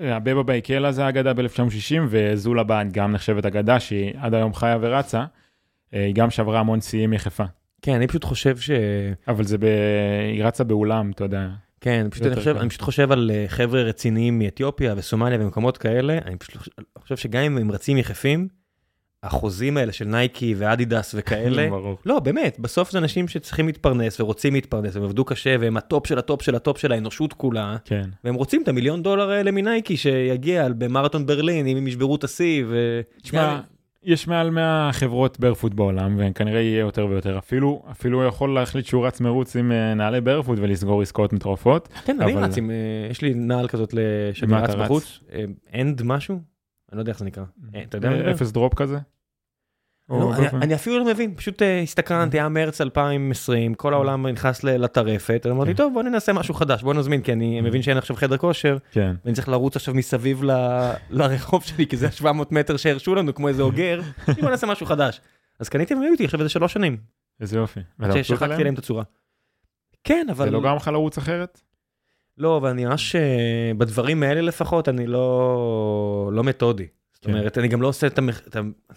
אה, אבבה ביקילה זה אגדה ב-1960, וזולה באד גם נחשבת אגדה שהיא עד היום חיה ורצה, אה, היא גם שברה המון שיאים יחפה. כן, אני פשוט חושב ש... אבל זה ב... היא רצה באולם, אתה יודע. כן, פשוט אני, חושב. אני פשוט חושב על אה, חבר'ה רציניים מאתיופיה וסומליה ומקומות כאלה, אני פשוט חושב- שגם אם הם רצים יחפים, החוזים האלה של נייקי ואדידס וכאלה. [LAUGHS] לא, באמת, בסוף זה אנשים שצריכים להתפרנס ורוצים להתפרנס, הם עבדו קשה והם הטופ של הטופ של הטופ של האנושות כולה, כן. והם רוצים את המיליון דולר האלה מנייקי שיגיע במרתון ברלין, אם הם ישברו את השיא, ו... תשמע, יש מעל 100 חברות barefoot בעולם, וכנראה יהיה יותר ויותר. אפילו, אפילו הוא יכול להחליט שהוא רץ מרוץ עם אה, נעלי barefoot ולסגור עסקאות מטורפות. כן, אני אבל- רץ עם, אה, יש לי נעל כזאת שאני רץ? בחוץ, אנד משהו? אני לא יודע איך זה נקרא. אה, אתה יודע מה אני? אפס drop כזה? לא, אני- באופן- אני אפילו לא מבין, פשוט אה, הסתקרנתי, היה מרץ 2020, כל העולם נכנס לטרפת, אמרתי, כן. טוב, בוא ננסה משהו חדש, בוא נזמין, כי אני מבין שאין עכשיו חדר כושר, כן. ואני צריך לרוץ עכשיו מסביב לרחוב שלי, כי זה 700 מטר שהרשו לנו, כמו איזה אוגר, בוא נעשה משהו חדש. אז קניתי והם היו איתי עכשיו איזה שלוש שנים, איזה יופי. ששחקתי? להם את הצורה. כן, אבל... זה לא גרם לך לרוץ אחרת? לא, אבל אני ממש, אה, בדברים האלה לפחות, אני לא, לא מתודי. זאת כן. אומרת, אני גם לא עושה את המח...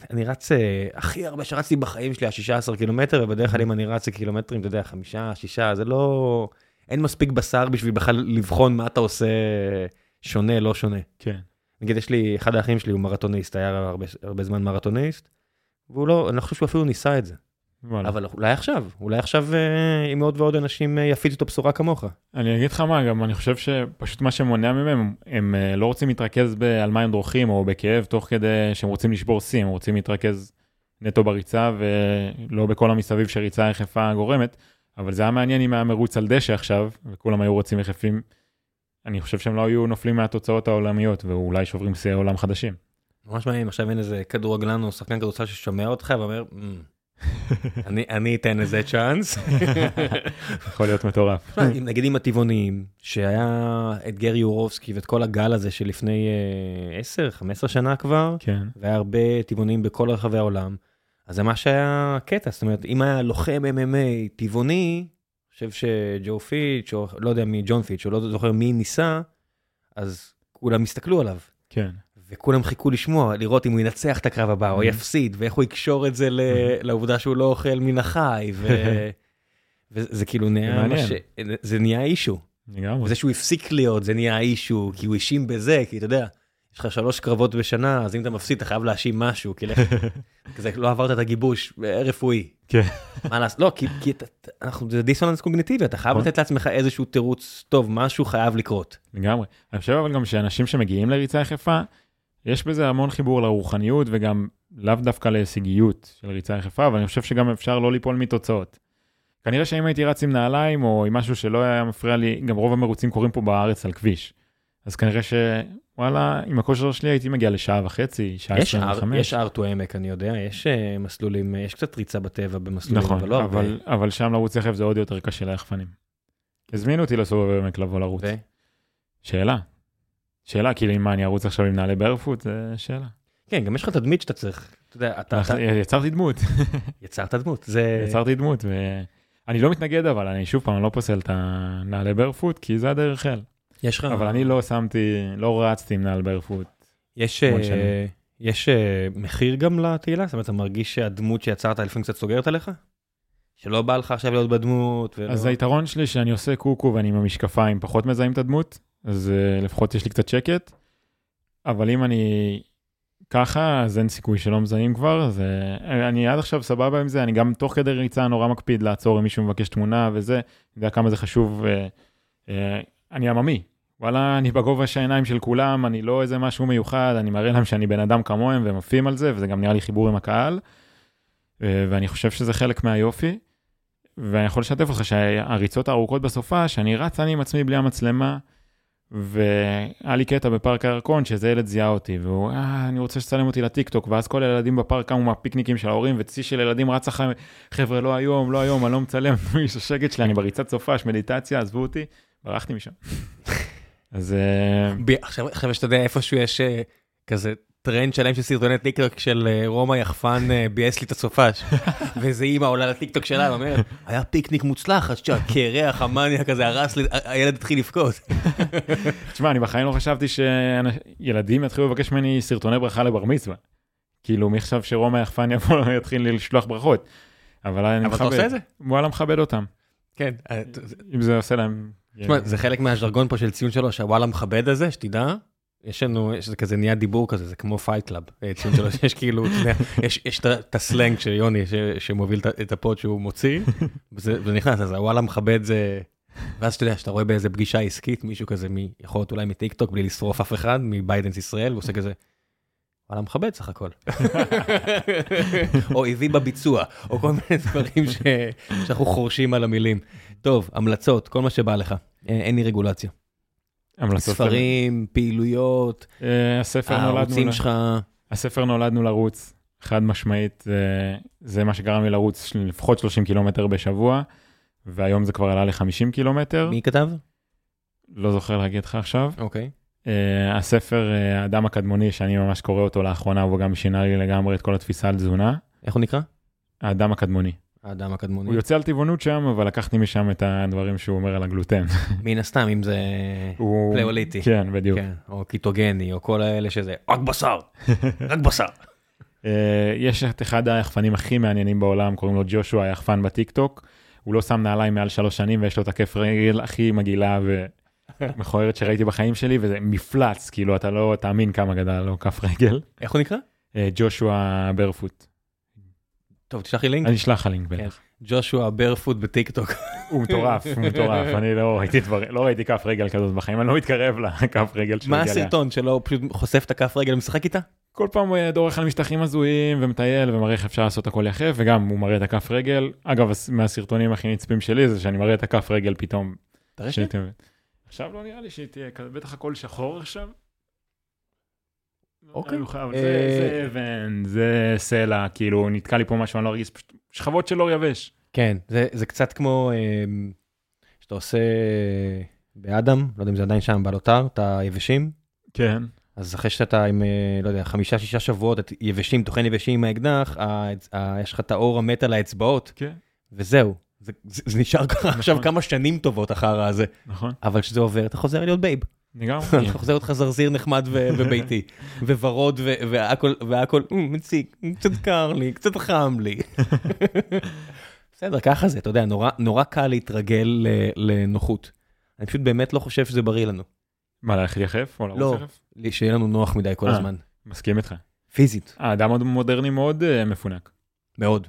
אני רץ אה, הכי הרבה שרצתי בחיים שלי, ה-16 קילומטר, ובדרך כלל אם אני רץ קילומטרים, אתה יודע, חמישה, שישה, זה לא... אין מספיק בשר בשביל בכלל לבחון מה אתה עושה שונה, לא שונה. כן. נגיד, יש לי, אחד האחים שלי הוא מרתוניסט, היה הרבה, הרבה זמן מרתוניסט, והוא לא, אני לא חושב שהוא אפילו ניסה את זה. וואלה. אבל אולי עכשיו, אולי עכשיו, אה, אם עוד ועוד אנשים אה, יפיצו את הבשורה כמוך. אני אגיד לך מה, גם אני חושב שפשוט מה שמונע ממם, הם אה, לא רוצים להתרכז על מה הם דורכים או בכאב, תוך כדי שהם רוצים לשבור שיא, הם רוצים להתרכז נטו בריצה ולא בכל המסביב שריצה יחפה גורמת, אבל זה היה מעניין אם היה מרוץ על דשא עכשיו, וכולם היו רוצים יחפים, אני חושב שהם לא היו נופלים מהתוצאות העולמיות, ואולי שוברים שיאי עולם חדשים. ממש מעניין, עכשיו אין איזה כדורגלן או שחקן כדורסל ששומע אותך ואומר, "מ, אני אני אתן לזה צ'אנס. יכול להיות מטורף. נגיד עם הטבעוניים, שהיה את גרי יורובסקי ואת כל הגל הזה שלפני 10-15 שנה כבר, כן, והיה הרבה טבעונים בכל רחבי העולם, אז זה מה שהיה קטע, זאת אומרת, אם היה לוחם MMA טבעוני, אני חושב שג'ו פיץ', או לא יודע מי, ג'ון פיץ', או לא זוכר מי ניסה, אז כולם הסתכלו עליו. כן. וכולם חיכו לשמוע, לראות אם הוא ינצח את הקרב הבא או Mhm. יפסיד, ואיך הוא יקשור את זה Mhm. לעובדה שהוא לא אוכל מן החי, וזה [LAUGHS] כאילו נהיה, מעניין. מש- זה נהיה אישו. לגמרי. וזה שהוא הפסיק להיות, זה נהיה אישו, כי הוא האשים בזה, כי אתה יודע, יש לך שלוש קרבות בשנה, אז אם אתה מפסיד אתה חייב להאשים משהו, כי [LAUGHS] כזה לא עברת את הגיבוש אה, רפואי. כן. מה לעשות? לא, כי, כי אנחנו, זה דיסוננס קוגניטיבי, אתה חייב נכון. לתת לעצמך איזשהו תירוץ טוב, משהו חייב לקרות. לגמרי. אני חושב אבל גם שאנשים שמגיעים לריצה יחפה, יש בזה המון חיבור לרוחניות וגם לאו דווקא להישגיות של ריצה יחפה, אבל אני חושב שגם אפשר לא ליפול מתוצאות. כנראה שאם הייתי רץ עם נעליים או עם משהו שלא היה מפריע לי, גם רוב המרוצים קורים פה בארץ על כביש. אז כנראה שוואלה, עם הכושר שלי הייתי מגיע לשעה וחצי, שעה יש הר, 25. יש הר עמק, אני יודע, יש אה, מסלולים, אה, יש קצת ריצה בטבע במסלולים, נכון, אבל לא הרבה. אבל, אבל שם לרוץ יחף זה עוד יותר קשה ליחפנים. הזמינו אותי לסובב עמק לבוא לרוץ. ו? שאלה. שאלה, כאילו מה אני ארוץ עכשיו עם נעלי ברפוט? זה שאלה. כן, גם יש לך תדמית שאתה צריך, אתה יודע, אתה, אתה יצרתי דמות. [LAUGHS] יצרת דמות, זה... יצרתי דמות, ואני לא מתנגד אבל, אני שוב פעם לא פוסל את הנעלי ברפוט, כי זה הדרך אל. יש לך... אבל אני לא שמתי, לא רצתי עם נעל ברפוט. יש, אה. יש אה, מחיר גם לתהילה? זאת אומרת, אתה מרגיש שהדמות שיצרת לפעמים קצת סוגרת עליך? שלא בא לך עכשיו להיות בדמות? ולא... אז היתרון שלי שאני עושה קוקו ואני עם המשקפיים פחות מזהים את הדמות, אז uh, לפחות יש לי קצת שקט. אבל אם אני ככה, אז אין סיכוי שלא מזהים כבר, אז uh, אני עד עכשיו סבבה עם זה, אני גם תוך כדי ריצה נורא מקפיד לעצור אם מישהו מבקש תמונה וזה, אני יודע כמה זה חשוב, uh, אני עממי. וואלה, אני בגובה של העיניים של כולם, אני לא איזה משהו מיוחד, אני מראה להם שאני בן אדם כמוהם והם עפים על זה, וזה גם נראה לי חיבור עם הקהל. ואני חושב שזה חלק מהיופי. ואני יכול לשתף אותך שהריצות הארוכות בסופה, שאני רץ אני עם עצמי בלי המצלמה, והיה לי קטע בפארק הירקון שאיזה ילד זיהה אותי, והוא, אה, אני רוצה שתצלם אותי לטיקטוק, ואז כל הילדים בפארק קמו מהפיקניקים של ההורים, וצי של ילדים רץ אחרי, חבר'ה, לא היום, לא היום, אני לא מצלם, [LAUGHS] את השקט שלי, אני בריצת סופש, מדיטציה, עזבו אותי, ברחתי משם. [LAUGHS] אז אה, עכשיו שאתה יודע איפשהו יש אה, כזה טרנד שלם של סרטוני טיקטוק של אה, רומא יחפן אה, ביאס לי את הסופש. [LAUGHS] ואיזה אימא עולה לטיקטוק שלה ואומרת, היה פיקניק מוצלח, אז שהקרח המאניה כזה הרס הילד התחיל לבכות. [LAUGHS] תשמע, אני בחיים לא חשבתי שילדים יתחילו לבקש ממני סרטוני ברכה לבר מצווה. כאילו, מי חשב שרומא יחפן יבוא, [LAUGHS] יתחיל לשלוח ברכות. אבל אני אבל אתה עושה את זה? וואלה מכבד אותם. כן. אם זה עושה להם... תשמע, זה חלק מהז'רגון פה של ציון שלוש, הוואלה מכבד הזה, שתדע. יש לנו, יש כזה נהיה דיבור כזה, זה כמו Fight Club, ציון שלוש, יש כאילו, יש, את הסלנג של יוני שמוביל את- הפוד שהוא מוציא, וזה, נכנס, אז הוואלה מכבד זה, ואז אתה יודע, שאתה רואה באיזה פגישה עסקית, מישהו כזה, יכול להיות אולי מטיק טוק, בלי לשרוף אף אחד, מ ByteDance ישראל, הוא עושה כזה, וואלה מכבד סך הכל. או הביא בביצוע, או כל מיני דברים שאנחנו חורשים על המילים. טוב, המלצות, כל מה שבא לך, אין, אין לי רגולציה. ספרים, פעילויות, אה. הערוצים שלך, הספר נולדנו לרוץ, חד משמעית, זה, זה מה שגרם לי לרוץ לפחות 30 קילומטר בשבוע, והיום זה כבר עלה ל-50 קילומטר, מי כתב? לא זוכר להגיד לך עכשיו. אוקיי. Uh, הספר uh, האדם הקדמוני, שאני ממש קורא אותו לאחרונה, והוא גם שינה לי לגמרי את כל התפיסה על תזונה, איך הוא נקרא? האדם הקדמוני. האדם הקדמוני. הוא יוצא על טבעונות שם, אבל לקחתי משם את הדברים שהוא אומר על הגלוטן. [LAUGHS] מן הסתם, אם זה הוא... פלאוליטי. כן, בדיוק. כן, או קיטוגני, או כל האלה שזה, רק בשר, [LAUGHS] רק בשר. Uh, יש את אחד היחפנים הכי מעניינים בעולם, קוראים לו ג'ושוע היחפן בטיק טוק. הוא לא שם נעליים מעל שלוש שנים ויש לו את הכיף רגל הכי מגעילה ומכוערת שראיתי בחיים שלי וזה מפלץ כאילו אתה לא תאמין כמה גדל לו כף רגל. איך הוא נקרא? אה, ג'ושוע ברפוט. טוב, תשלח לי לינק. אני אשלח לך לינק כן. בטח. ג'ושוע ברפוט בטיק טוק. הוא מטורף, הוא מטורף, [LAUGHS] אני לא ראיתי דבר, לא ראיתי כף רגל כזאת בחיים, אני לא מתקרב לכף רגל של מה. הסרטון שלו? פשוט חושף את הכף רגל ומשחק איתה? כל פעם הוא דורך על משטחים הזויים ומטייל ומראה איך אפשר לעשות הכל יחף וגם הוא מראה את הכף רגל. אגב, הס- מהסרטונים הכי נצפים שלי זה שאני מראה את הכף רגל פתאום. תראה מבין. עכשיו לא נראה לי שהיא תהיה בטח הכל שחור עכשיו. אוקיי. אה, זה- אבן, זה סלע, כאילו נתקע לי פה משהו, אני לא מרגיש, פשוט שכבות של עור יבש. כן, זה, קצת כמו אמ, שאתה עושה באדם, לא יודע אם זה עדיין שם, בלוט"ר, את היבשים, כן. אז אחרי שאתה עם, אה, לא יודע, חמישה, שישה שבועות, את יבשים, טוחן יבשים עם האקדח, יש לך את העור המת על האצבעות, כן. וזהו. זה, זה, זה נשאר ככה עכשיו כמה שנים טובות החרא הזה, נכון, אבל כשזה עובר, אתה חוזר להיות babe. לגמרי. אתה חוזר להיות חזרזיר נחמד וביתי, [LAUGHS] וורוד והכל, והכל, "מ, מציק, קצת קר לי, קצת חם לי. [LAUGHS] בסדר, ככה זה, אתה יודע, נורא, נורא קל להתרגל לנוחות. אני פשוט באמת לא חושב שזה בריא לנו. מה, ללכת יחף? לא. שיהיה לנו נוח מדי כל אה. הזמן. מסכים איתך. פיזית, האדם המודרני מאוד אה, מפונק. מאוד.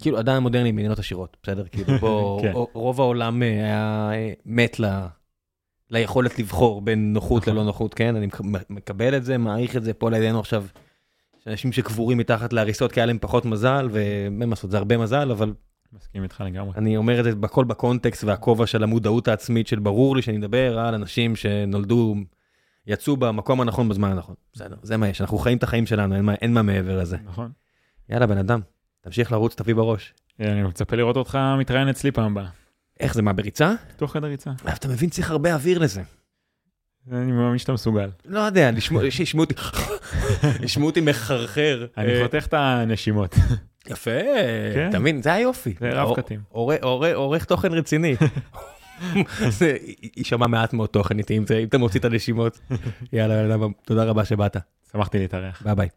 כאילו, אדם מודרני במדינות עשירות, בסדר? כאילו, [LAUGHS] בוא, כן. רוב העולם אה, היה מת. ליכולת לבחור בין נוחות נכון. ללא נוחות, כן? אני מק- מקבל את זה, מעריך את זה, פה לידינו עכשיו. יש אנשים שקבורים מתחת להריסות כי היה להם פחות מזל, ואין מה לעשות, זה הרבה מזל, אבל מסכים איתך לגמרי. אני אומר את זה בכל בקונטקסט והכובע של המודעות העצמית של ברור לי שאני מדבר על אנשים שנולדו, יצאו במקום הנכון בזמן הנכון. בסדר, זה מה יש, אנחנו חיים את החיים שלנו, אין מה, אין מה מעבר לזה. נכון. יאללה, בן אדם, תמשיך לרוץ, תביא בראש. אני מצפה לראות אותך מתראיין אצלי פעם הבאה. איך זה, מה, בריצה? תוך כדי ריצה. אבל אתה מבין, צריך הרבה אוויר לזה. אני מאמין שאתה מסוגל. לא יודע, שישמעו אותי, ישמעו אותי מחרחר. אני אה, חותך את הנשימות. יפה, כן. אתה מבין, זה היופי. זה רב קטים. עורך- תוכן רציני. זה יישמע מעט מאוד תוכן איתי אם אתה מוציא את הנשימות. יאללה, תודה רבה שבאת. שמחתי להתארח. ביי ביי.